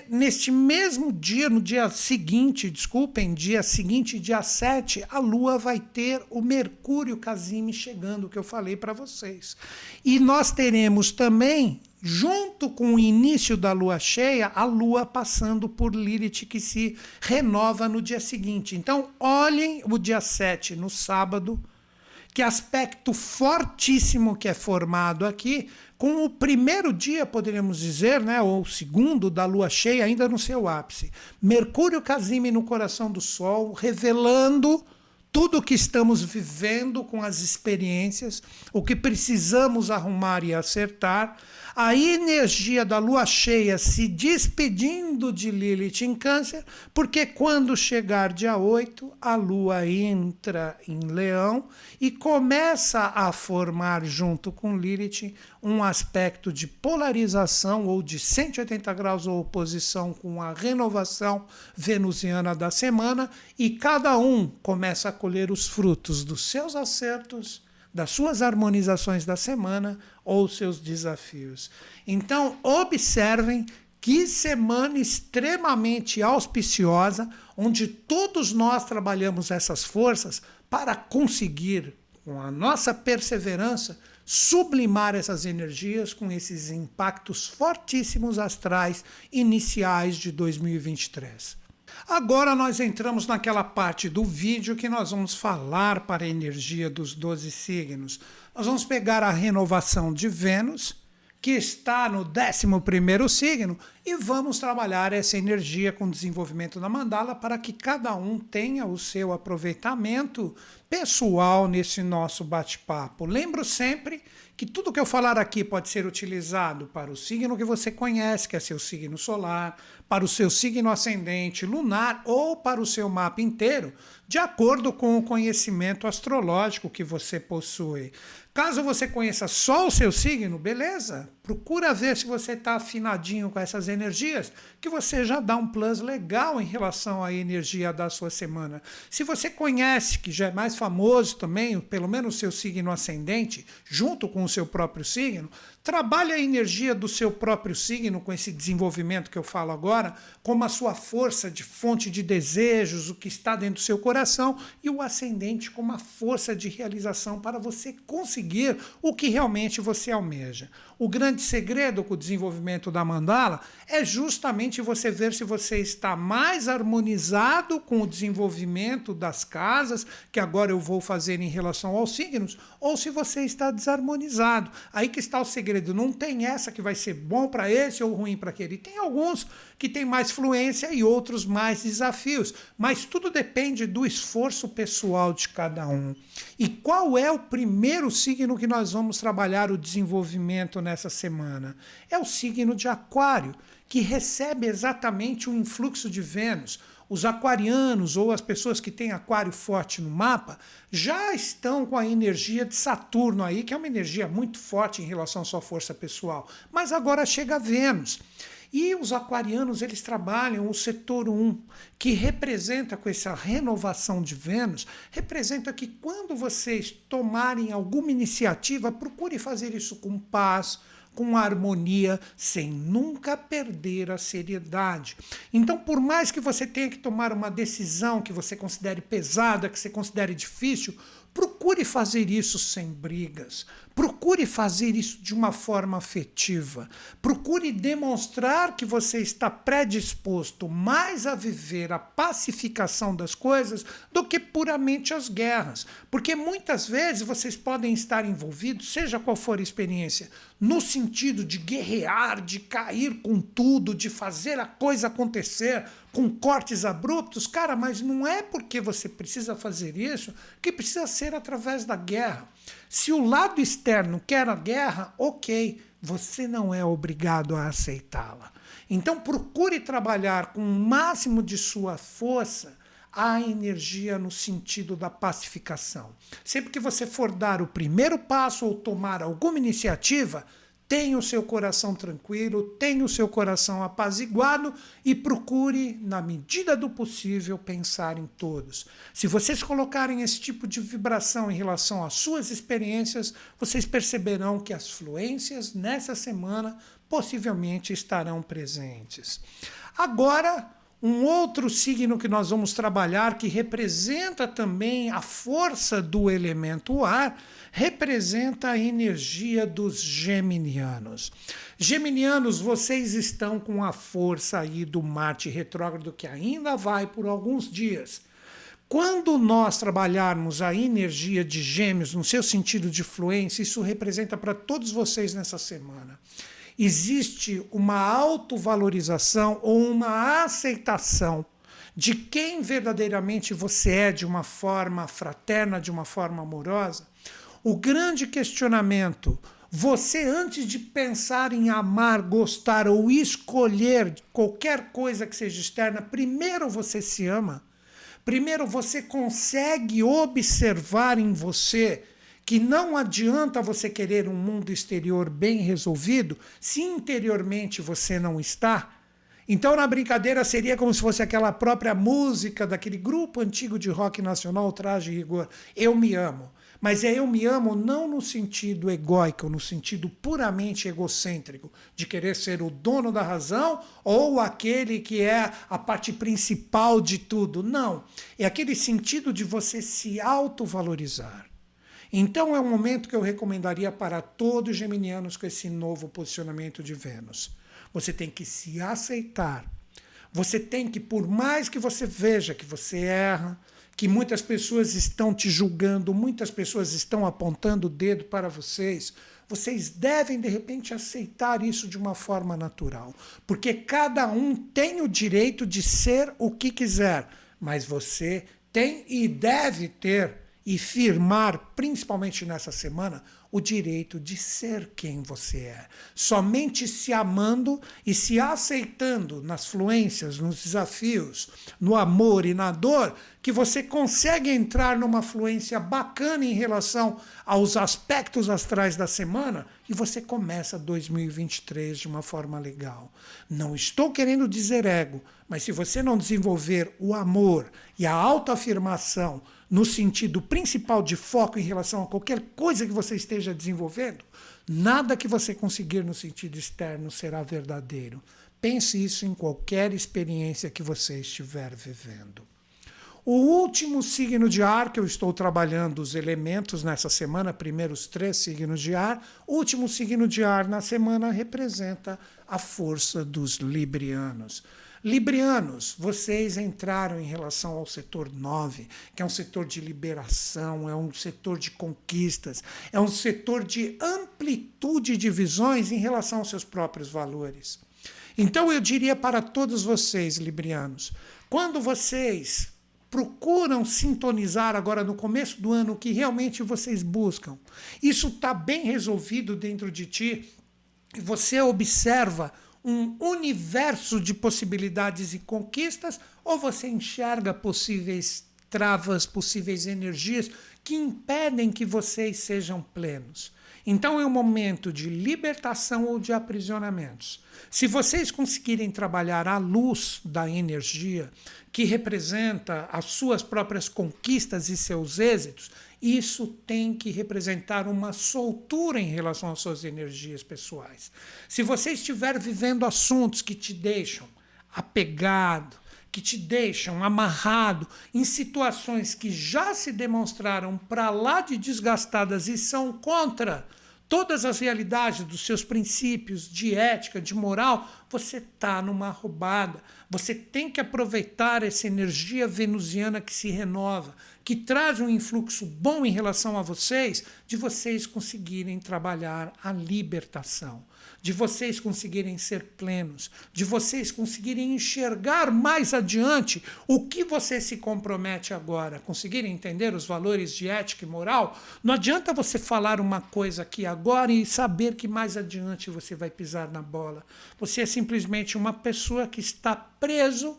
neste mesmo dia, no dia seguinte, desculpem, dia seguinte, dia 7, a Lua vai ter o Mercúrio Casime chegando, que eu falei para vocês. E nós teremos também, junto com o início da Lua cheia, a Lua passando por Lilith, que se renova no dia seguinte. Então, olhem o dia 7, no sábado, que aspecto fortíssimo que é formado aqui, com o primeiro dia, poderíamos dizer, né, ou o segundo da lua cheia, ainda no seu ápice. Mercúrio Casime no coração do Sol, revelando tudo o que estamos vivendo com as experiências, o que precisamos arrumar e acertar. A energia da lua cheia se despedindo de Lilith em Câncer, porque quando chegar dia 8, a lua entra em Leão e começa a formar, junto com Lilith, um aspecto de polarização ou de 180 graus ou oposição com a renovação venusiana da semana, e cada um começa a colher os frutos dos seus acertos das suas harmonizações da semana ou seus desafios. Então, observem que semana extremamente auspiciosa, onde todos nós trabalhamos essas forças para conseguir, com a nossa perseverança, sublimar essas energias com esses impactos fortíssimos astrais iniciais de 2023. Agora nós entramos naquela parte do vídeo que nós vamos falar para a energia dos 12 signos. Nós vamos pegar a renovação de Vênus, que está no 11 signo, e vamos trabalhar essa energia com o desenvolvimento da mandala para que cada um tenha o seu aproveitamento pessoal nesse nosso bate-papo. Lembro sempre que tudo que eu falar aqui pode ser utilizado para o signo que você conhece, que é seu signo solar, para o seu signo ascendente lunar ou para o seu mapa inteiro, de acordo com o conhecimento astrológico que você possui. Caso você conheça só o seu signo, beleza, procura ver se você está afinadinho com essas energias, que você já dá um plus legal em relação à energia da sua semana. Se você conhece, que já é mais famoso também, pelo menos o seu signo ascendente, junto com o seu próprio signo, Trabalhe a energia do seu próprio signo com esse desenvolvimento que eu falo agora, como a sua força de fonte de desejos, o que está dentro do seu coração, e o ascendente como a força de realização para você conseguir o que realmente você almeja. O grande segredo com o desenvolvimento da mandala é justamente você ver se você está mais harmonizado com o desenvolvimento das casas, que agora eu vou fazer em relação aos signos, ou se você está desarmonizado. Aí que está o segredo. Não tem essa que vai ser bom para esse ou ruim para aquele. Tem alguns que têm mais fluência e outros mais desafios, mas tudo depende do esforço pessoal de cada um. E qual é o primeiro signo que nós vamos trabalhar o desenvolvimento nessa semana? É o signo de Aquário, que recebe exatamente o influxo de Vênus. Os aquarianos ou as pessoas que têm aquário forte no mapa já estão com a energia de Saturno aí, que é uma energia muito forte em relação à sua força pessoal. Mas agora chega Vênus. E os aquarianos, eles trabalham o setor 1, que representa com essa renovação de Vênus, representa que quando vocês tomarem alguma iniciativa, procure fazer isso com paz, com harmonia, sem nunca perder a seriedade. Então, por mais que você tenha que tomar uma decisão que você considere pesada, que você considere difícil, Procure fazer isso sem brigas. Procure fazer isso de uma forma afetiva. Procure demonstrar que você está predisposto mais a viver a pacificação das coisas do que puramente as guerras. Porque muitas vezes vocês podem estar envolvidos, seja qual for a experiência, no sentido de guerrear, de cair com tudo, de fazer a coisa acontecer com cortes abruptos, cara, mas não é porque você precisa fazer isso que precisa ser através da guerra. Se o lado externo quer a guerra, ok, você não é obrigado a aceitá-la. Então procure trabalhar com o máximo de sua força a energia no sentido da pacificação. Sempre que você for dar o primeiro passo ou tomar alguma iniciativa, tenha o seu coração tranquilo, tenha o seu coração apaziguado e procure, na medida do possível, pensar em todos. Se vocês colocarem esse tipo de vibração em relação às suas experiências, vocês perceberão que as fluências nessa semana possivelmente estarão presentes. Agora, um outro signo que nós vamos trabalhar, que representa também a força do elemento ar, representa a energia dos geminianos. Geminianos, vocês estão com a força aí do Marte retrógrado que ainda vai por alguns dias. Quando nós trabalharmos a energia de Gêmeos no seu sentido de fluência, isso representa para todos vocês nessa semana existe uma autovalorização ou uma aceitação de quem verdadeiramente você é de uma forma fraterna, de uma forma amorosa, o grande questionamento Você, antes de pensar em amar, gostar ou escolher qualquer coisa que seja externa, primeiro você se ama. Primeiro você consegue observar em você que não adianta você querer um mundo exterior bem resolvido se interiormente você não está. Então, na brincadeira, seria como se fosse aquela própria música daquele grupo antigo de rock nacional, Traje e Rigor. Eu me amo. Mas é eu me amo não no sentido egóico, no sentido puramente egocêntrico, de querer ser o dono da razão ou aquele que é a parte principal de tudo. Não. É aquele sentido de você se autovalorizar. Então é um momento que eu recomendaria para todos os geminianos com esse novo posicionamento de Vênus. Você tem que se aceitar. Você tem que, por mais que você veja que você erra, que muitas pessoas estão te julgando, muitas pessoas estão apontando o dedo para vocês. Vocês devem, de repente, aceitar isso de uma forma natural. Porque cada um tem o direito de ser o que quiser, mas você tem e deve ter e firmar, principalmente nessa semana, o direito de ser quem você é. Somente se amando e se aceitando nas fluências, nos desafios, no amor e na dor, que você consegue entrar numa fluência bacana em relação aos aspectos astrais da semana e você começa 2023 de uma forma legal. Não estou querendo dizer ego, mas se você não desenvolver o amor e a autoafirmação no sentido principal de foco em relação a qualquer coisa que você esteja desenvolvendo, nada que você conseguir no sentido externo será verdadeiro. Pense isso em qualquer experiência que você estiver vivendo. O último signo de ar que eu estou trabalhando os elementos nessa semana, primeiros três signos de ar, último signo de ar na semana representa a força dos librianos. Librianos, vocês entraram em relação ao setor 9, que é um setor de liberação, é um setor de conquistas, é um setor de amplitude de visões em relação aos seus próprios valores. Então eu diria para todos vocês, librianos, quando vocês procuram sintonizar agora no começo do ano o que realmente vocês buscam, isso está bem resolvido dentro de ti, e você observa um universo de possibilidades e conquistas, ou você enxerga possíveis travas, possíveis energias que impedem que vocês sejam plenos. Então é um momento de libertação ou de aprisionamentos. Se vocês conseguirem trabalhar a luz da energia, que representa as suas próprias conquistas e seus êxitos, isso tem que representar uma soltura em relação às suas energias pessoais. Se você estiver vivendo assuntos que te deixam apegado, que te deixam amarrado em situações que já se demonstraram para lá de desgastadas e são contra todas as realidades dos seus princípios de ética, de moral, você está numa roubada. Você tem que aproveitar essa energia venusiana que se renova, que traz um influxo bom em relação a vocês, de vocês conseguirem trabalhar a libertação, de vocês conseguirem ser plenos, de vocês conseguirem enxergar mais adiante o que você se compromete agora, conseguirem entender os valores de ética e moral. Não adianta você falar uma coisa aqui agora e saber que mais adiante você vai pisar na bola. Você é simplesmente uma pessoa que está preso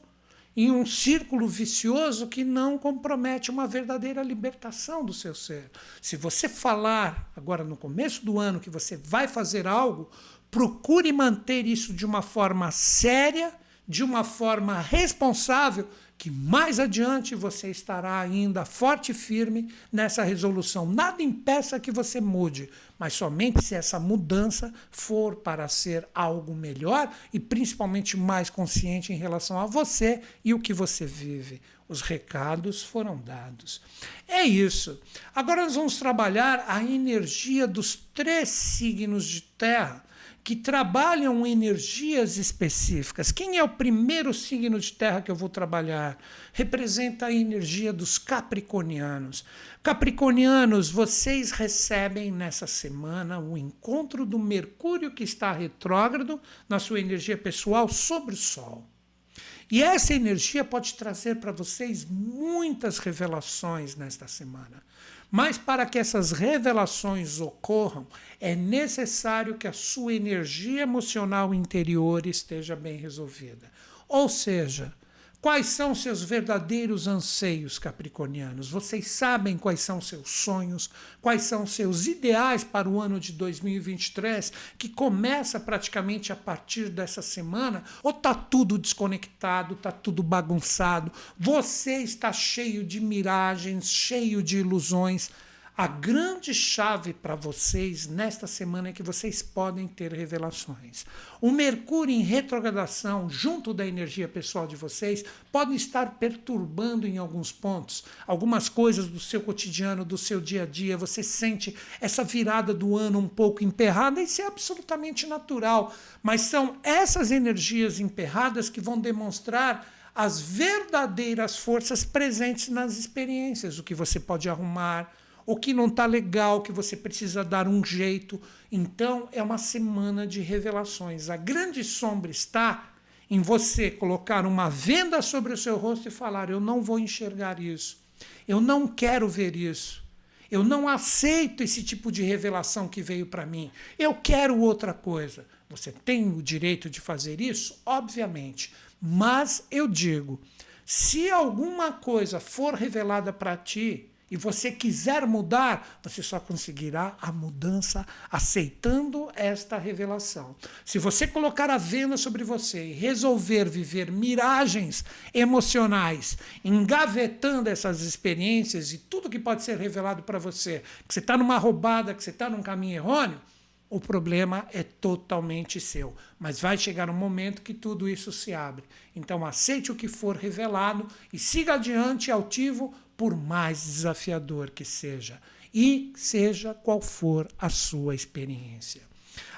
em um círculo vicioso que não compromete uma verdadeira libertação do seu ser. Se você falar agora no começo do ano que você vai fazer algo, procure manter isso de uma forma séria, de uma forma responsável que mais adiante você estará ainda forte e firme nessa resolução. Nada impeça que você mude, mas somente se essa mudança for para ser algo melhor e principalmente mais consciente em relação a você e o que você vive. Os recados foram dados. É isso. Agora nós vamos trabalhar a energia dos três signos de terra que trabalham energias específicas. Quem é o primeiro signo de terra que eu vou trabalhar? Representa a energia dos capricornianos. Capricornianos, vocês recebem nessa semana o encontro do Mercúrio que está retrógrado na sua energia pessoal sobre o Sol. E essa energia pode trazer para vocês muitas revelações nesta semana Mas para que essas revelações ocorram, é necessário que a sua energia emocional interior esteja bem resolvida. Ou seja, Quais são seus verdadeiros anseios capricornianos? Vocês sabem quais são seus sonhos, quais são seus ideais para o ano de 2023, que começa praticamente a partir dessa semana? Ou está tudo desconectado, está tudo bagunçado? Você está cheio de miragens, cheio de ilusões? A grande chave para vocês nesta semana é que vocês podem ter revelações. O Mercúrio em retrogradação, junto da energia pessoal de vocês, pode estar perturbando em alguns pontos, algumas coisas do seu cotidiano, do seu dia a dia. Você sente essa virada do ano um pouco emperrada, isso é absolutamente natural. Mas são essas energias emperradas que vão demonstrar as verdadeiras forças presentes nas experiências, o que você pode arrumar o que não está legal, que você precisa dar um jeito. Então, é uma semana de revelações. A grande sombra está em você colocar uma venda sobre o seu rosto e falar: Eu não vou enxergar isso. Eu não quero ver isso. Eu não aceito esse tipo de revelação que veio para mim. Eu quero outra coisa. Você tem o direito de fazer isso? Obviamente. Mas eu digo: se alguma coisa for revelada para ti, e você quiser mudar, você só conseguirá a mudança aceitando esta revelação. Se você colocar a venda sobre você e resolver viver miragens emocionais, engavetando essas experiências e tudo que pode ser revelado para você, que você está numa roubada, que você está num caminho errôneo, o problema é totalmente seu. Mas vai chegar um momento que tudo isso se abre. Então aceite o que for revelado e siga adiante altivo por mais desafiador que seja, e seja qual for a sua experiência.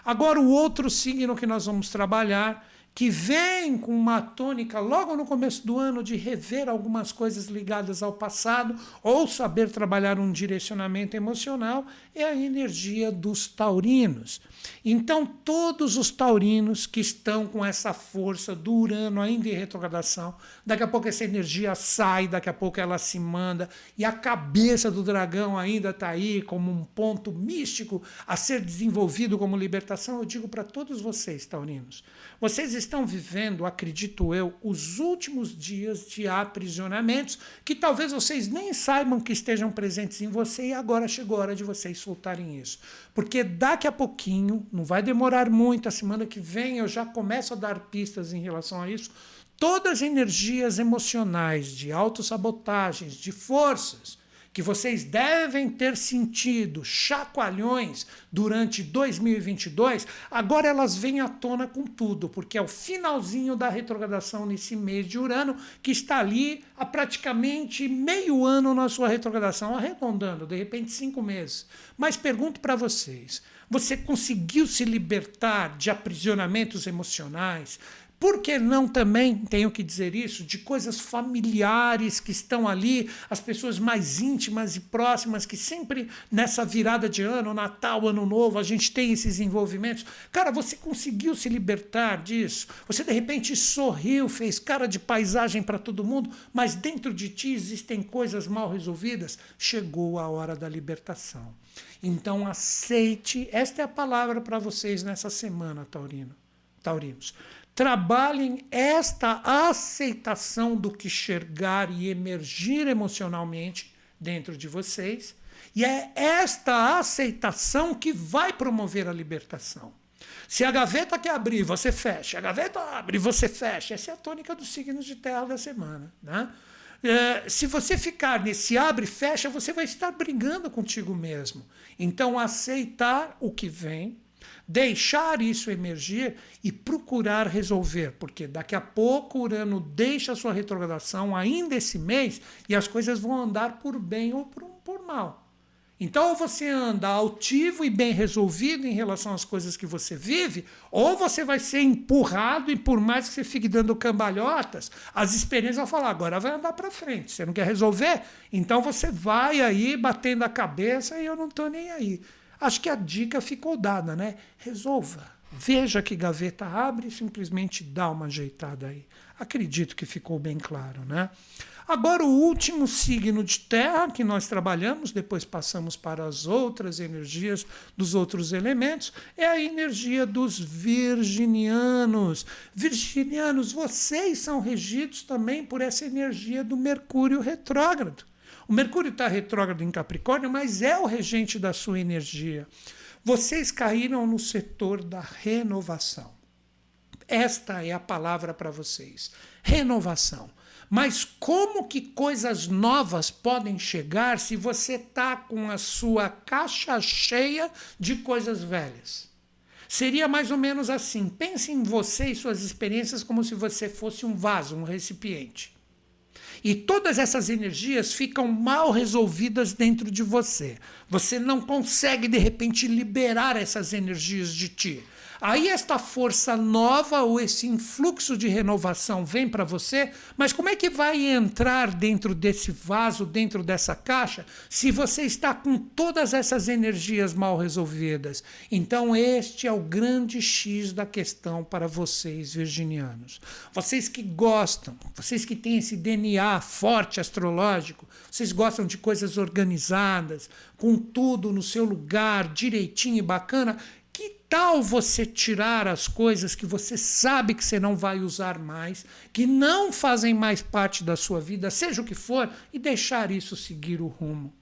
Agora, o outro signo que nós vamos trabalhar, que vem com uma tônica logo no começo do ano de rever algumas coisas ligadas ao passado ou saber trabalhar um direcionamento emocional, é a energia dos taurinos. Então, todos os taurinos que estão com essa força do Urano ainda em retrogradação, daqui a pouco essa energia sai, daqui a pouco ela se manda, e a cabeça do dragão ainda está aí como um ponto místico a ser desenvolvido como libertação. Eu digo para todos vocês, taurinos, vocês estão vivendo, acredito eu, os últimos dias de aprisionamentos que talvez vocês nem saibam que estejam presentes em você e agora chegou a hora de vocês soltarem isso. Porque daqui a pouquinho, não vai demorar muito, a semana que vem eu já começo a dar pistas em relação a isso. Todas as energias emocionais de autossabotagens, de forças, que vocês devem ter sentido chacoalhões durante 2022, agora elas vêm à tona com tudo, porque é o finalzinho da retrogradação nesse mês de Urano, que está ali há praticamente meio ano na sua retrogradação, arredondando, de repente cinco meses. Mas pergunto para vocês: você conseguiu se libertar de aprisionamentos emocionais, por que não também, tenho que dizer isso, de coisas familiares que estão ali, as pessoas mais íntimas e próximas, que sempre nessa virada de ano, Natal, Ano Novo, a gente tem esses envolvimentos. Cara, você conseguiu se libertar disso? Você de repente sorriu, fez cara de paisagem para todo mundo, mas dentro de ti existem coisas mal resolvidas? Chegou a hora da libertação. Então aceite, esta é a palavra para vocês nessa semana, Taurino. Taurinos trabalhem esta aceitação do que enxergar e emergir emocionalmente dentro de vocês. E é esta aceitação que vai promover a libertação. Se a gaveta quer abrir, você fecha. A gaveta abre, você fecha. Essa é a tônica dos signos de terra da semana. Né? É, se você ficar nesse abre e fecha, você vai estar brigando contigo mesmo. Então, aceitar o que vem, deixar isso emergir e procurar resolver, porque daqui a pouco Urano deixa a sua retrogradação ainda esse mês e as coisas vão andar por bem ou por, por mal. Então, ou você anda altivo e bem resolvido em relação às coisas que você vive, ou você vai ser empurrado e, por mais que você fique dando cambalhotas, as experiências vão falar: agora vai andar para frente. Você não quer resolver? Então você vai aí batendo a cabeça e eu não estou nem aí. Acho que a dica ficou dada, né? Resolva. Veja que gaveta abre e simplesmente dá uma ajeitada aí. Acredito que ficou bem claro, né? Agora, o último signo de terra que nós trabalhamos, depois passamos para as outras energias dos outros elementos, é a energia dos virginianos. Virginianos, vocês são regidos também por essa energia do Mercúrio retrógrado. O Mercúrio está retrógrado em Capricórnio, mas é o regente da sua energia. Vocês caíram no setor da renovação. Esta é a palavra para vocês: renovação. Mas como que coisas novas podem chegar se você está com a sua caixa cheia de coisas velhas? Seria mais ou menos assim: pense em você e suas experiências como se você fosse um vaso, um recipiente. E todas essas energias ficam mal resolvidas dentro de você. Você não consegue, de repente, liberar essas energias de ti. Aí esta força nova ou esse influxo de renovação vem para você, mas como é que vai entrar dentro desse vaso, dentro dessa caixa, se você está com todas essas energias mal resolvidas? Então este é o grande X da questão para vocês virginianos. Vocês que gostam, vocês que têm esse DNA forte astrológico, vocês gostam de coisas organizadas, com tudo no seu lugar, direitinho e bacana, tal você tirar as coisas que você sabe que você não vai usar mais, que não fazem mais parte da sua vida, seja o que for, e deixar isso seguir o rumo?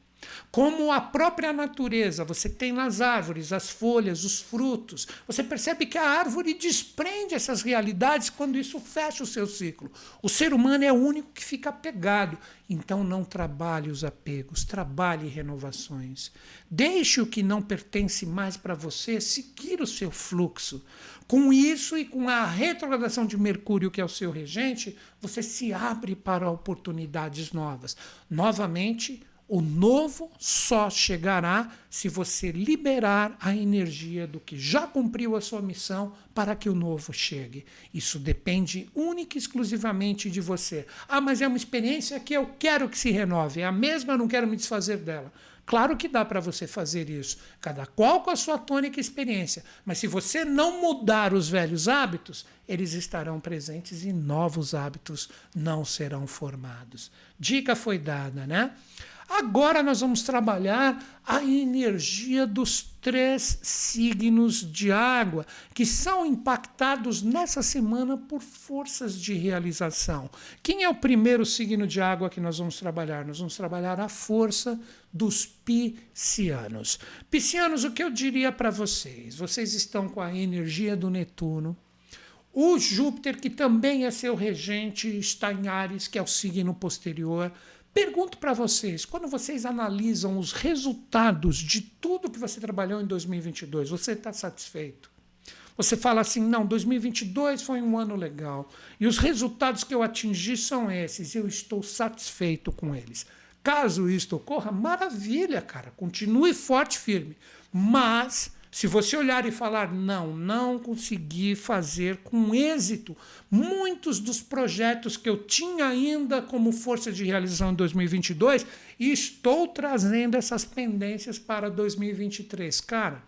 Como a própria natureza, você tem nas árvores as folhas, os frutos. Você percebe que a árvore desprende essas realidades quando isso fecha o seu ciclo. O ser humano é o único que fica apegado. Então não trabalhe os apegos, trabalhe renovações. Deixe o que não pertence mais para você seguir o seu fluxo. Com isso e com a retrogradação de Mercúrio, que é o seu regente, você se abre para oportunidades novas. Novamente, o novo só chegará se você liberar a energia do que já cumpriu a sua missão para que o novo chegue. Isso depende única e exclusivamente de você. Ah, mas é uma experiência que eu quero que se renove. É a mesma, eu não quero me desfazer dela. Claro que dá para você fazer isso, cada qual com a sua tônica experiência. Mas se você não mudar os velhos hábitos, eles estarão presentes e novos hábitos não serão formados. Dica foi dada, né? Agora nós vamos trabalhar a energia dos três signos de água, que são impactados nessa semana por forças de realização. Quem é o primeiro signo de água que nós vamos trabalhar? Nós vamos trabalhar a força dos piscianos. Piscianos, o que eu diria para vocês? Vocês estão com a energia do Netuno. O Júpiter, que também é seu regente, está em Ares, que é o signo posterior. Pergunto para vocês, quando vocês analisam os resultados de tudo que você trabalhou em 2022, você está satisfeito? Você fala assim, não, 2022 foi um ano legal e os resultados que eu atingi são esses, eu estou satisfeito com eles. Caso isto ocorra, maravilha, cara, continue forte, firme. Mas se você olhar e falar, não, não consegui fazer com êxito muitos dos projetos que eu tinha ainda como força de realização em 2022 e estou trazendo essas pendências para 2023. Cara,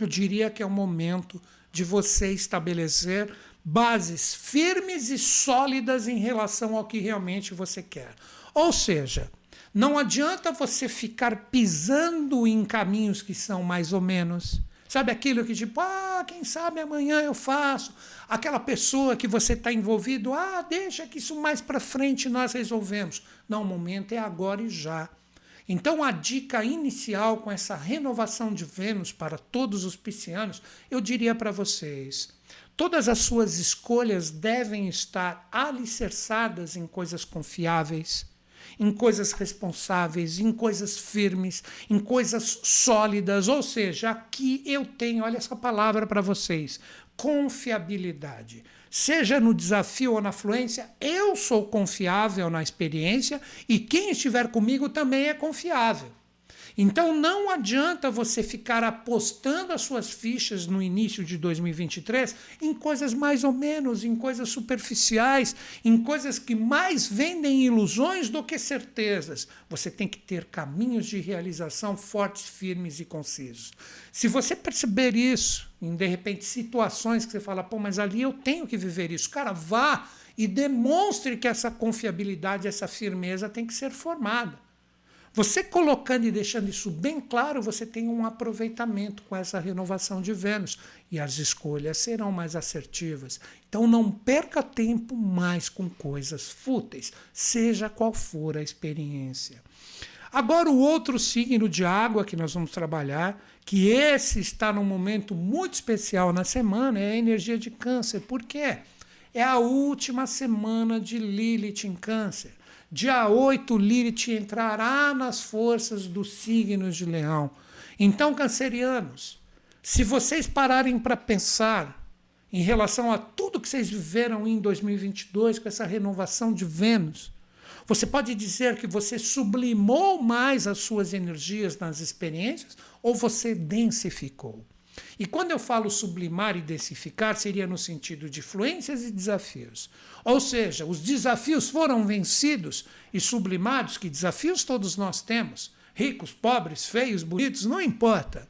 eu diria que é o momento de você estabelecer bases firmes e sólidas em relação ao que realmente você quer. Ou seja, não adianta você ficar pisando em caminhos que são mais ou menos. Sabe aquilo que tipo, ah, quem sabe amanhã eu faço. Aquela pessoa que você está envolvido, ah, deixa que isso mais para frente nós resolvemos. Não, o momento é agora e já. Então, a dica inicial com essa renovação de Vênus para todos os piscianos, eu diria para vocês: todas as suas escolhas devem estar alicerçadas em coisas confiáveis, em coisas responsáveis, em coisas firmes, em coisas sólidas. Ou seja, aqui eu tenho, olha essa palavra para vocês: confiabilidade. Seja no desafio ou na fluência, eu sou confiável na experiência e quem estiver comigo também é confiável. Então não adianta você ficar apostando as suas fichas no início de 2023 em coisas mais ou menos, em coisas superficiais, em coisas que mais vendem ilusões do que certezas. Você tem que ter caminhos de realização fortes, firmes e concisos. Se você perceber isso, em de repente situações que você fala, pô, mas ali eu tenho que viver isso, cara, vá e demonstre que essa confiabilidade, essa firmeza tem que ser formada. Você colocando e deixando isso bem claro, você tem um aproveitamento com essa renovação de Vênus e as escolhas serão mais assertivas. Então não perca tempo mais com coisas fúteis, seja qual for a experiência. Agora o outro signo de água que nós vamos trabalhar, que esse está num momento muito especial na semana, é a energia de câncer. Por quê? É a última semana de Lilith em câncer. Dia 8, Lilith entrará nas forças dos signos de Leão. Então, cancerianos, se vocês pararem para pensar em relação a tudo que vocês viveram em 2022 com essa renovação de Vênus, você pode dizer que você sublimou mais as suas energias nas experiências ou você densificou? E quando eu falo sublimar e densificar, seria no sentido de fluências e desafios. Ou seja, os desafios foram vencidos e sublimados, que desafios todos nós temos, ricos, pobres, feios, bonitos, não importa.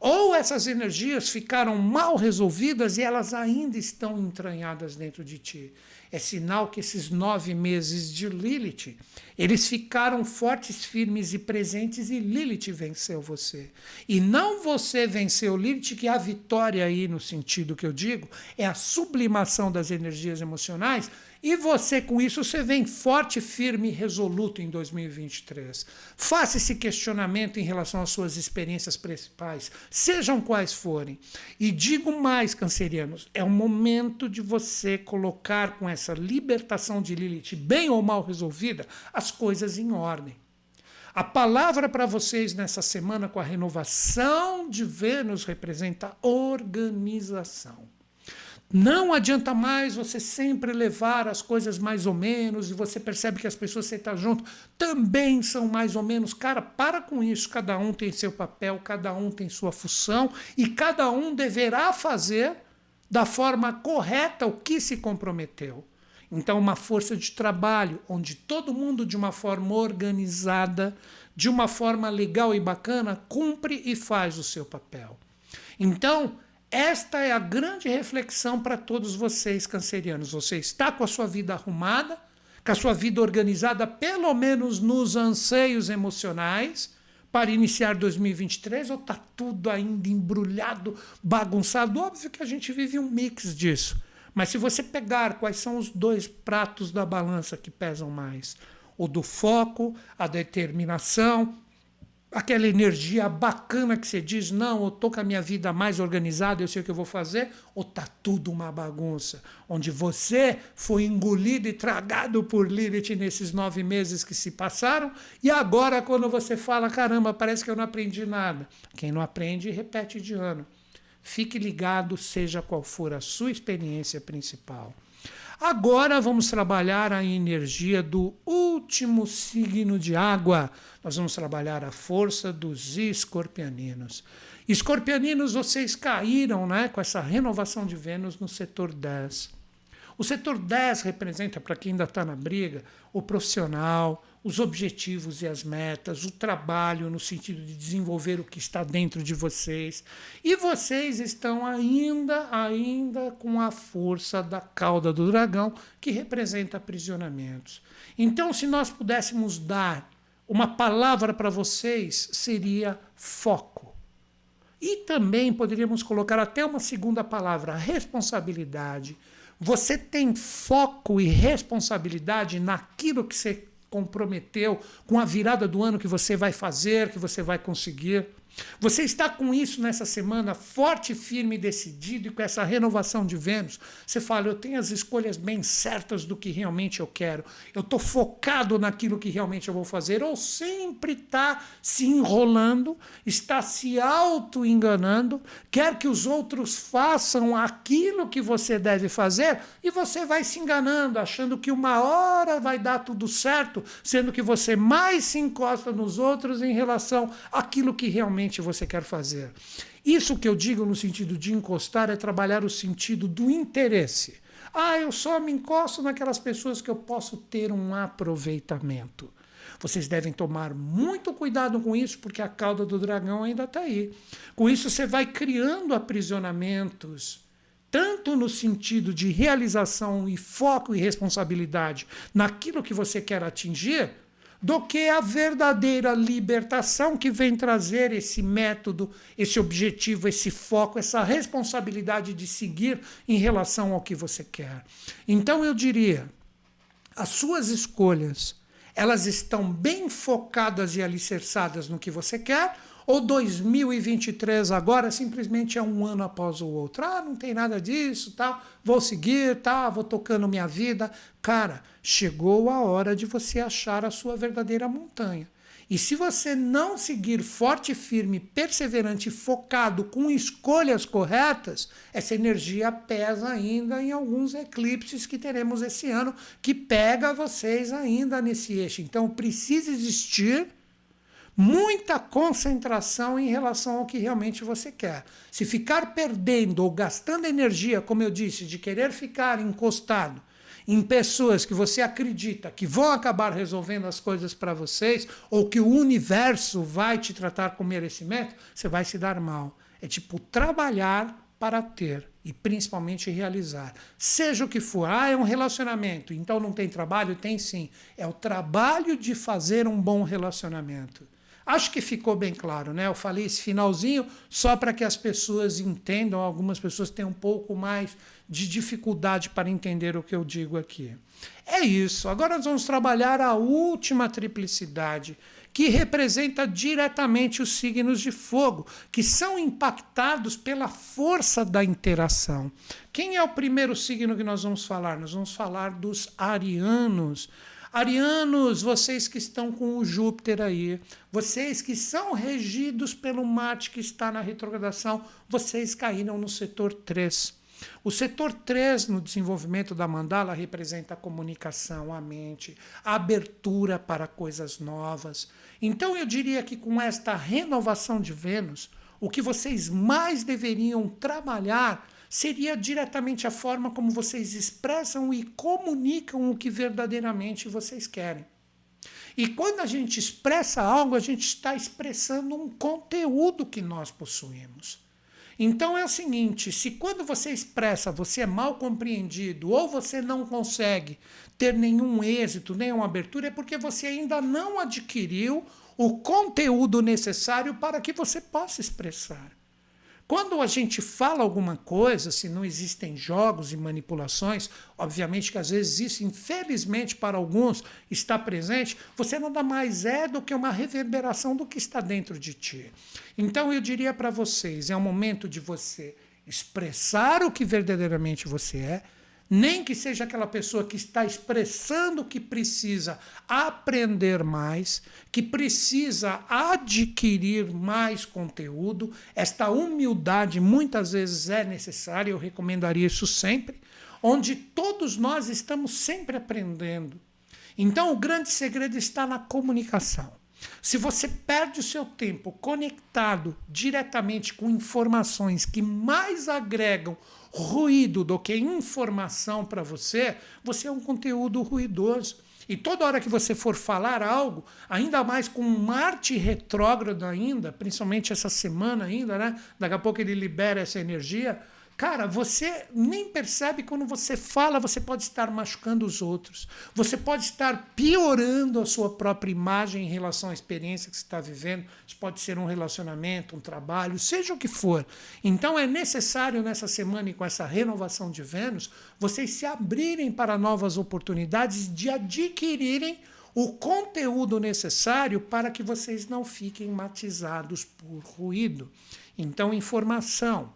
Ou essas energias ficaram mal resolvidas e elas ainda estão entranhadas dentro de ti. É sinal que esses nove meses de Lilith, eles ficaram fortes, firmes e presentes e Lilith venceu você. E não você venceu Lilith, que é a vitória aí, no sentido que eu digo, é a sublimação das energias emocionais e você, com isso, você vem forte, firme e resoluto em 2023. Faça esse questionamento em relação às suas experiências principais, sejam quais forem. E digo mais, cancerianos, é o momento de você colocar com essa libertação de Lilith, bem ou mal resolvida, as coisas em ordem. A palavra para vocês nessa semana com a renovação de Vênus representa organização. Não adianta mais você sempre levar as coisas mais ou menos e você percebe que as pessoas que você está junto também são mais ou menos. Cara, para com isso. Cada um tem seu papel, cada um tem sua função e cada um deverá fazer da forma correta o que se comprometeu. Então, uma força de trabalho onde todo mundo, de uma forma organizada, de uma forma legal e bacana, cumpre e faz o seu papel. Então, esta é a grande reflexão para todos vocês, cancerianos. Você está com a sua vida arrumada, com a sua vida organizada, pelo menos nos anseios emocionais, para iniciar 2023, ou está tudo ainda embrulhado, bagunçado? Óbvio que a gente vive um mix disso. Mas se você pegar quais são os dois pratos da balança que pesam mais, o do foco, a determinação aquela energia bacana que você diz, não, eu estou com a minha vida mais organizada, eu sei o que eu vou fazer, ou está tudo uma bagunça, onde você foi engolido e tragado por Lilith nesses nove meses que se passaram, e agora quando você fala, caramba, parece que eu não aprendi nada. Quem não aprende, repete de ano. Fique ligado, seja qual for a sua experiência principal. Agora vamos trabalhar a energia do último signo de água. Nós vamos trabalhar a força dos escorpianinos. Escorpianinos, vocês caíram né, com essa renovação de Vênus no setor 10. O setor 10 representa, para quem ainda está na briga, o profissional, os objetivos e as metas, o trabalho no sentido de desenvolver o que está dentro de vocês. E vocês estão ainda, ainda com a força da cauda do dragão, que representa aprisionamentos. Então, se nós pudéssemos dar uma palavra para vocês, seria foco. E também poderíamos colocar até uma segunda palavra, responsabilidade. Você tem foco e responsabilidade naquilo que você comprometeu com a virada do ano que você vai fazer, que você vai conseguir. Você está com isso nessa semana forte, firme e decidido, e com essa renovação de Vênus, você fala: eu tenho as escolhas bem certas do que realmente eu quero, eu estou focado naquilo que realmente eu vou fazer, ou sempre está se enrolando, está se auto-enganando, quer que os outros façam aquilo que você deve fazer, e você vai se enganando, achando que uma hora vai dar tudo certo, sendo que você mais se encosta nos outros em relação àquilo que realmente você você quer fazer. Isso que eu digo no sentido de encostar é trabalhar o sentido do interesse. Ah, eu só me encosto naquelas pessoas que eu posso ter um aproveitamento. Vocês devem tomar muito cuidado com isso, porque a cauda do dragão ainda está aí. Com isso, você vai criando aprisionamentos, tanto no sentido de realização e foco e responsabilidade naquilo que você quer atingir, do que a verdadeira libertação que vem trazer esse método, esse objetivo, esse foco, essa responsabilidade de seguir em relação ao que você quer. Então eu diria, as suas escolhas, elas estão bem focadas e alicerçadas no que você quer ou 2023 agora simplesmente é um ano após o outro. Ah, não tem nada disso, tá? Vou seguir, tá? Vou tocando minha vida. Cara, chegou a hora de você achar a sua verdadeira montanha. E se você não seguir forte, firme, perseverante, focado, com escolhas corretas, essa energia pesa ainda em alguns eclipses que teremos esse ano, que pega vocês ainda nesse eixo. Então precisa existir muita concentração em relação ao que realmente você quer. Se ficar perdendo ou gastando energia, como eu disse, de querer ficar encostado em pessoas que você acredita que vão acabar resolvendo as coisas para vocês, ou que o universo vai te tratar com merecimento, você vai se dar mal. É tipo trabalhar para ter e principalmente realizar. Seja o que for, ah, é um relacionamento, então não tem trabalho? Tem sim. É o trabalho de fazer um bom relacionamento. Acho que ficou bem claro, né? Eu falei esse finalzinho só para que as pessoas entendam, algumas pessoas têm um pouco mais de dificuldade para entender o que eu digo aqui. É isso. Agora nós vamos trabalhar a última triplicidade, que representa diretamente os signos de fogo, que são impactados pela força da interação. Quem é o primeiro signo que nós vamos falar? Nós vamos falar dos arianos. Arianos, vocês que estão com o Júpiter aí, vocês que são regidos pelo Marte que está na retrogradação, vocês caíram no setor 3. O setor 3 no desenvolvimento da mandala representa a comunicação, a mente, a abertura para coisas novas. Então eu diria que com esta renovação de Vênus, o que vocês mais deveriam trabalhar seria diretamente a forma como vocês expressam e comunicam o que verdadeiramente vocês querem. E quando a gente expressa algo, a gente está expressando um conteúdo que nós possuímos. Então é o seguinte: se quando você expressa você é mal compreendido ou você não consegue ter nenhum êxito, nenhuma abertura, é porque você ainda não adquiriu o conteúdo necessário para que você possa expressar. Quando a gente fala alguma coisa, se não existem jogos e manipulações, obviamente que às vezes isso, infelizmente para alguns, está presente, você nada mais é do que uma reverberação do que está dentro de ti. Então eu diria para vocês: é o momento de você expressar o que verdadeiramente você é nem que seja aquela pessoa que está expressando que precisa aprender mais, que precisa adquirir mais conteúdo. Esta humildade muitas vezes é necessária, eu recomendaria isso sempre, onde todos nós estamos sempre aprendendo. Então, o grande segredo está na comunicação. Se você perde o seu tempo conectado diretamente com informações que mais agregam ruído do que informação para você, você é um conteúdo ruidoso. E toda hora que você for falar algo, ainda mais com Marte retrógrado ainda, principalmente essa semana ainda, né? Daqui a pouco ele libera essa energia, Cara, você nem percebe quando você fala, você pode estar machucando os outros. Você pode estar piorando a sua própria imagem em relação à experiência que você está vivendo. Isso pode ser um relacionamento, um trabalho, seja o que for. Então é necessário nessa semana e com essa renovação de Vênus, vocês se abrirem para novas oportunidades de adquirirem o conteúdo necessário para que vocês não fiquem matizados por ruído. Então, informação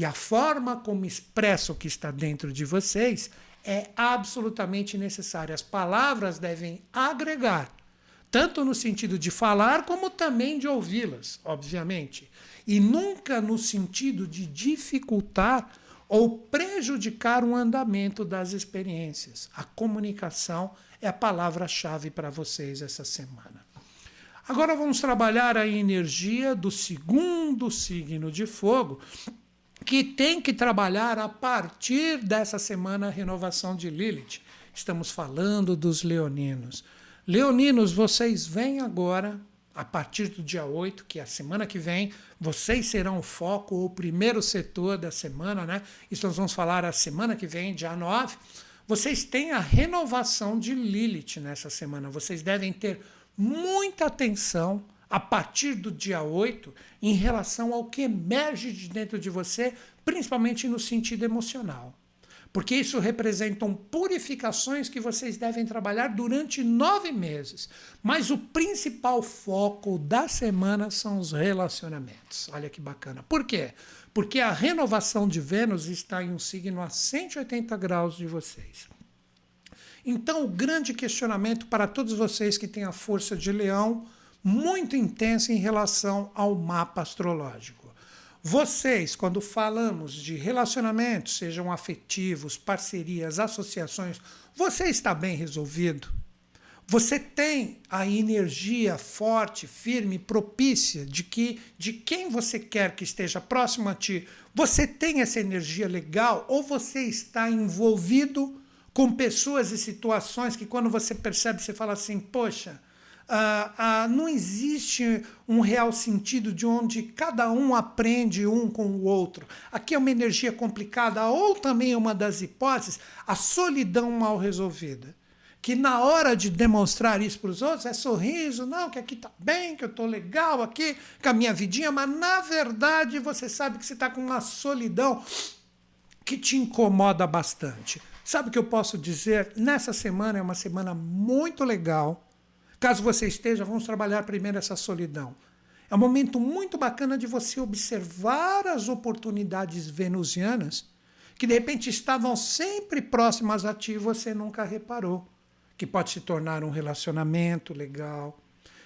e a forma como expressa o que está dentro de vocês é absolutamente necessária. As palavras devem agregar, tanto no sentido de falar, como também de ouvi-las, obviamente. E nunca no sentido de dificultar ou prejudicar o andamento das experiências. A comunicação é a palavra-chave para vocês essa semana. Agora vamos trabalhar a energia do segundo signo de fogo, que tem que trabalhar a partir dessa semana a renovação de Lilith. Estamos falando dos leoninos. Leoninos, vocês vêm agora, a partir do dia 8, que é a semana que vem, vocês serão o foco, o primeiro setor da semana, né? Isso nós vamos falar a semana que vem, dia 9. Vocês têm a renovação de Lilith nessa semana. Vocês devem ter muita atenção a partir do dia 8 em relação ao que emerge de dentro de você, principalmente no sentido emocional. Porque isso representam purificações que vocês devem trabalhar durante nove meses. Mas o principal foco da semana são os relacionamentos. Olha que bacana. Por quê? Porque a renovação de Vênus está em um signo a 180 graus de vocês. Então, o grande questionamento para todos vocês que têm a força de leão muito intensa em relação ao mapa astrológico. Vocês, quando falamos de relacionamentos, sejam afetivos, parcerias, associações, você está bem resolvido? Você tem a energia forte, firme, propícia de que de quem você quer que esteja próximo a ti, você tem essa energia legal ou você está envolvido com pessoas e situações que quando você percebe, você fala assim, poxa, ah, ah, não existe um real sentido de onde cada um aprende um com o outro. Aqui é uma energia complicada, ou também uma das hipóteses, a solidão mal resolvida. Que na hora de demonstrar isso para os outros é sorriso, não, que aqui está bem, que eu estou legal aqui, com a minha vidinha, mas na verdade você sabe que você está com uma solidão que te incomoda bastante. Sabe o que eu posso dizer? Nessa semana é uma semana muito legal Caso você esteja, vamos trabalhar primeiro essa solidão. É um momento muito bacana de você observar as oportunidades venusianas que de repente estavam sempre próximas a ti e você nunca reparou. Que pode se tornar um relacionamento legal,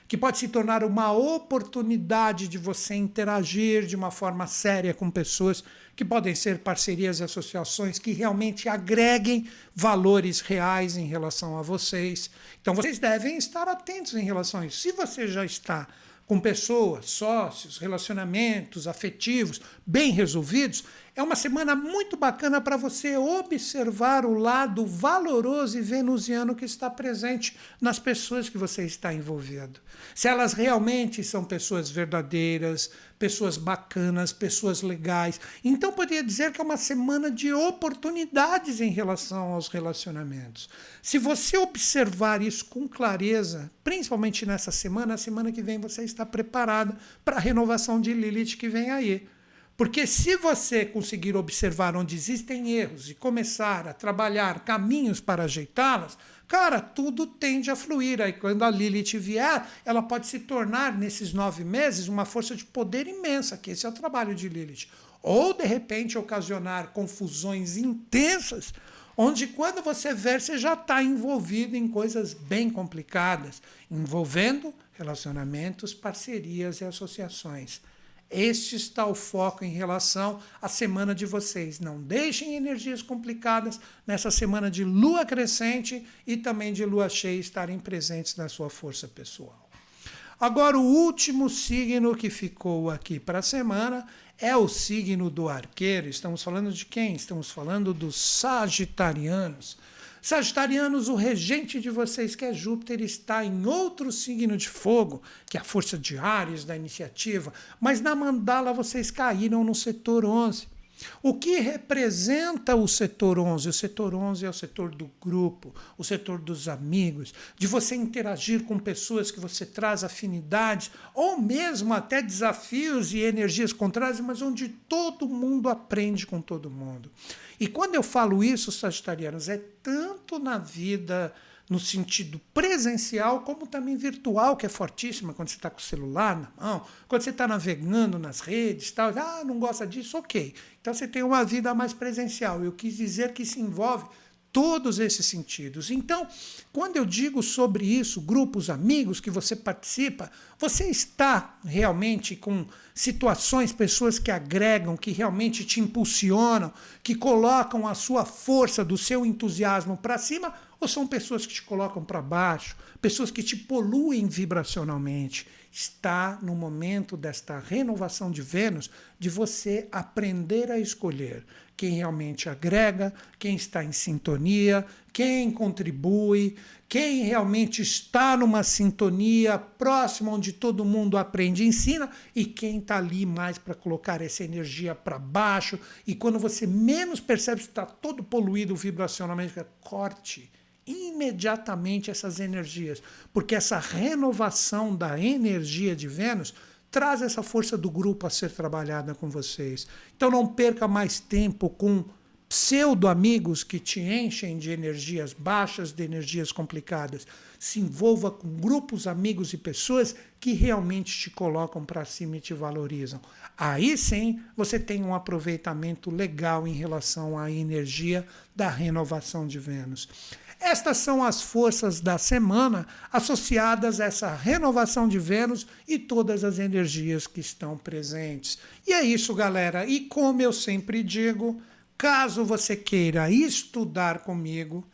que pode se tornar uma oportunidade de você interagir de uma forma séria com pessoas que podem ser parcerias e associações que realmente agreguem valores reais em relação a vocês. Então vocês devem estar atentos em relação a isso. Se você já está com pessoas, sócios, relacionamentos afetivos bem resolvidos, é uma semana muito bacana para você observar o lado valoroso e venusiano que está presente nas pessoas que você está envolvido. Se elas realmente são pessoas verdadeiras, pessoas bacanas, pessoas legais. Então, poderia dizer que é uma semana de oportunidades em relação aos relacionamentos. Se você observar isso com clareza, principalmente nessa semana, a semana que vem você está preparada para a renovação de Lilith que vem aí. Porque se você conseguir observar onde existem erros e começar a trabalhar caminhos para ajeitá-las, cara, tudo tende a fluir. Aí quando a Lilith vier, ela pode se tornar, nesses nove meses, uma força de poder imensa, que esse é o trabalho de Lilith. Ou, de repente, ocasionar confusões intensas, onde quando você ver, você já está envolvido em coisas bem complicadas, envolvendo relacionamentos, parcerias e associações. Este está o foco em relação à semana de vocês. Não deixem energias complicadas nessa semana de lua crescente e também de lua cheia estarem presentes na sua força pessoal. Agora, o último signo que ficou aqui para a semana é o signo do arqueiro. Estamos falando de quem? Estamos falando dos sagitarianos. Sagitarianos, o regente de vocês, que é Júpiter, está em outro signo de fogo, que é a força de Ares, da iniciativa, mas na mandala vocês caíram no setor 11. O que representa o setor 11? O setor 11 é o setor do grupo, o setor dos amigos, de você interagir com pessoas que você traz afinidades, ou mesmo até desafios e energias contrárias, mas onde todo mundo aprende com todo mundo. E quando eu falo isso, Sagitarianos, é tanto na vida no sentido presencial, como também virtual, que é fortíssima quando você está com o celular na mão, quando você está navegando nas redes, tal. Ah, não gosta disso? Ok. Então você tem uma vida mais presencial. Eu quis dizer que se envolve todos esses sentidos. Então, quando eu digo sobre isso, grupos, amigos que você participa, você está realmente com situações, pessoas que agregam, que realmente te impulsionam, que colocam a sua força do seu entusiasmo para cima, ou são pessoas que te colocam para baixo, pessoas que te poluem vibracionalmente? Está no momento desta renovação de Vênus de você aprender a escolher quem realmente agrega, quem está em sintonia, quem contribui, quem realmente está numa sintonia próxima onde todo mundo aprende e ensina e quem está ali mais para colocar essa energia para baixo. E quando você menos percebe que está todo poluído vibracionalmente, corte imediatamente essas energias, porque essa renovação da energia de Vênus traz essa força do grupo a ser trabalhada com vocês. Então não perca mais tempo com pseudo-amigos que te enchem de energias baixas, de energias complicadas. Se envolva com grupos, amigos e pessoas que realmente te colocam para cima e te valorizam. Aí sim você tem um aproveitamento legal em relação à energia da renovação de Vênus. Estas são as forças da semana associadas a essa renovação de Vênus e todas as energias que estão presentes. E é isso, galera. E como eu sempre digo, caso você queira estudar comigo,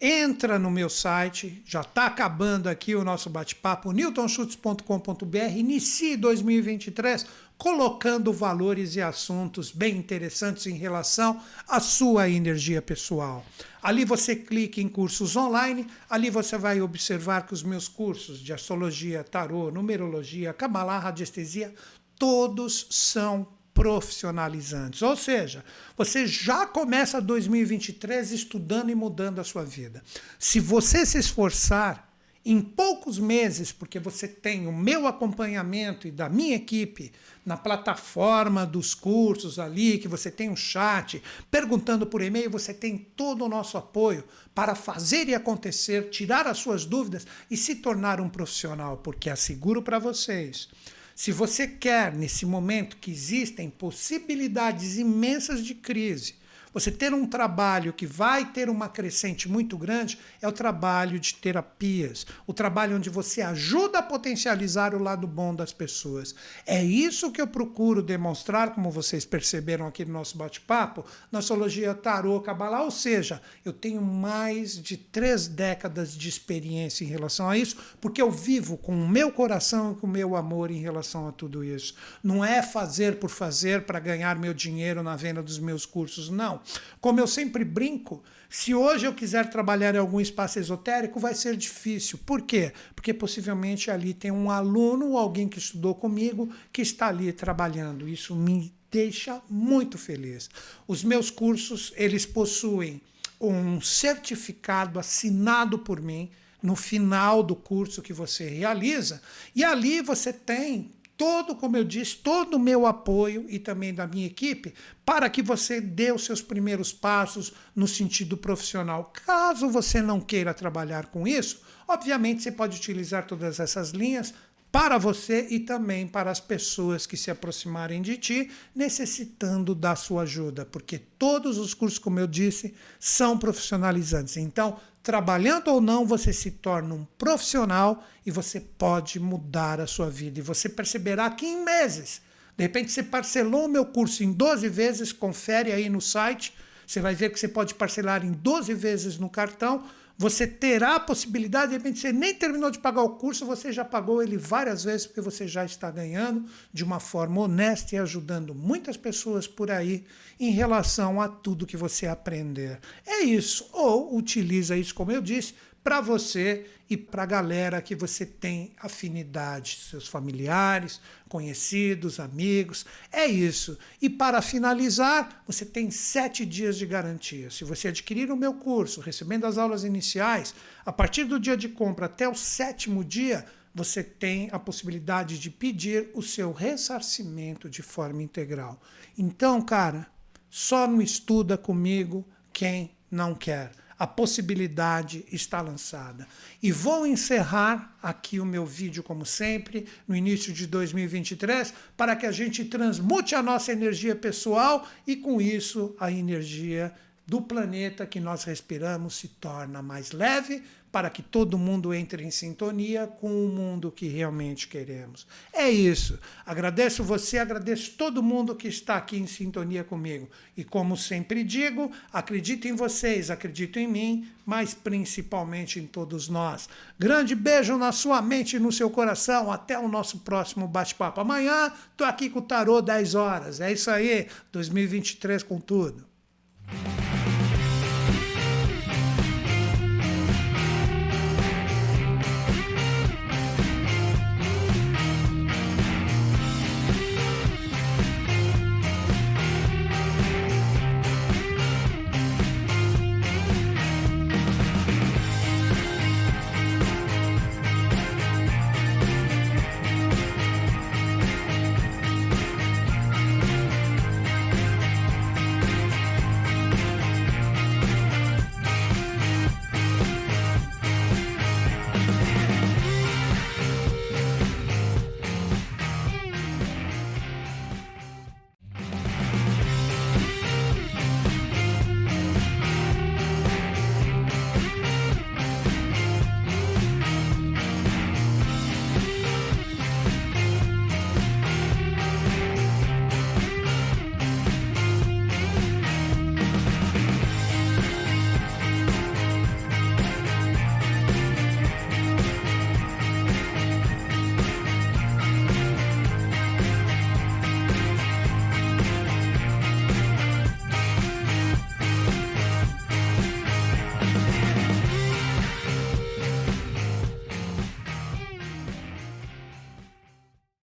entra no meu site, já está acabando aqui o nosso bate-papo, newtonschutz.com.br, inicie 2023 colocando valores e assuntos bem interessantes em relação à sua energia pessoal. Ali você clica em cursos online, ali você vai observar que os meus cursos de astrologia, tarô, numerologia, cabalá, radiestesia, todos são profissionalizantes. Ou seja, você já começa 2023 estudando e mudando a sua vida. Se você se esforçar, em poucos meses, porque você tem o meu acompanhamento e da minha equipe na plataforma dos cursos ali, que você tem um chat, perguntando por e-mail, você tem todo o nosso apoio para fazer e acontecer, tirar as suas dúvidas e se tornar um profissional, porque asseguro para vocês. Se você quer, nesse momento que existem possibilidades imensas de crise, você ter um trabalho que vai ter uma crescente muito grande é o trabalho de terapias, o trabalho onde você ajuda a potencializar o lado bom das pessoas. É isso que eu procuro demonstrar, como vocês perceberam aqui no nosso bate-papo, na astrologia tarô, cabalá, ou seja, eu tenho mais de três décadas de experiência em relação a isso, porque eu vivo com o meu coração e com o meu amor em relação a tudo isso. Não é fazer por fazer para ganhar meu dinheiro na venda dos meus cursos, não. Como eu sempre brinco, se hoje eu quiser trabalhar em algum espaço esotérico, vai ser difícil. Por quê? Porque possivelmente ali tem um aluno ou alguém que estudou comigo que está ali trabalhando. Isso me deixa muito feliz. Os meus cursos, eles possuem um certificado assinado por mim no final do curso que você realiza, e ali você tem todo, como eu disse, todo o meu apoio e também da minha equipe para que você dê os seus primeiros passos no sentido profissional. Caso você não queira trabalhar com isso, obviamente você pode utilizar todas essas linhas para você e também para as pessoas que se aproximarem de ti, necessitando da sua ajuda, porque todos os cursos, como eu disse, são profissionalizantes. Então, trabalhando ou não, você se torna um profissional e você pode mudar a sua vida. E você perceberá que em meses, de repente você parcelou o meu curso em 12 vezes, confere aí no site, você vai ver que você pode parcelar em 12 vezes no cartão você terá a possibilidade, de repente, você nem terminou de pagar o curso, você já pagou ele várias vezes, porque você já está ganhando de uma forma honesta e ajudando muitas pessoas por aí em relação a tudo que você aprender. É isso. Ou utiliza isso, como eu disse, para você e para a galera que você tem afinidade, seus familiares, conhecidos, amigos. É isso. E para finalizar, você tem sete dias de garantia. Se você adquirir o meu curso, recebendo as aulas iniciais, a partir do dia de compra até o sétimo dia, você tem a possibilidade de pedir o seu ressarcimento de forma integral. Então, cara, só não estuda comigo quem não quer. A possibilidade está lançada. E vou encerrar aqui o meu vídeo, como sempre, no início de 2023, para que a gente transmute a nossa energia pessoal e, com isso, a energia do planeta que nós respiramos se torna mais leve, para que todo mundo entre em sintonia com o mundo que realmente queremos. É isso. Agradeço você, agradeço todo mundo que está aqui em sintonia comigo. E como sempre digo, acredito em vocês, acredito em mim, mas principalmente em todos nós. Grande beijo na sua mente e no seu coração. Até o nosso próximo bate-papo. Amanhã estou aqui com o Tarô 10 horas. É isso aí, 2023 com tudo.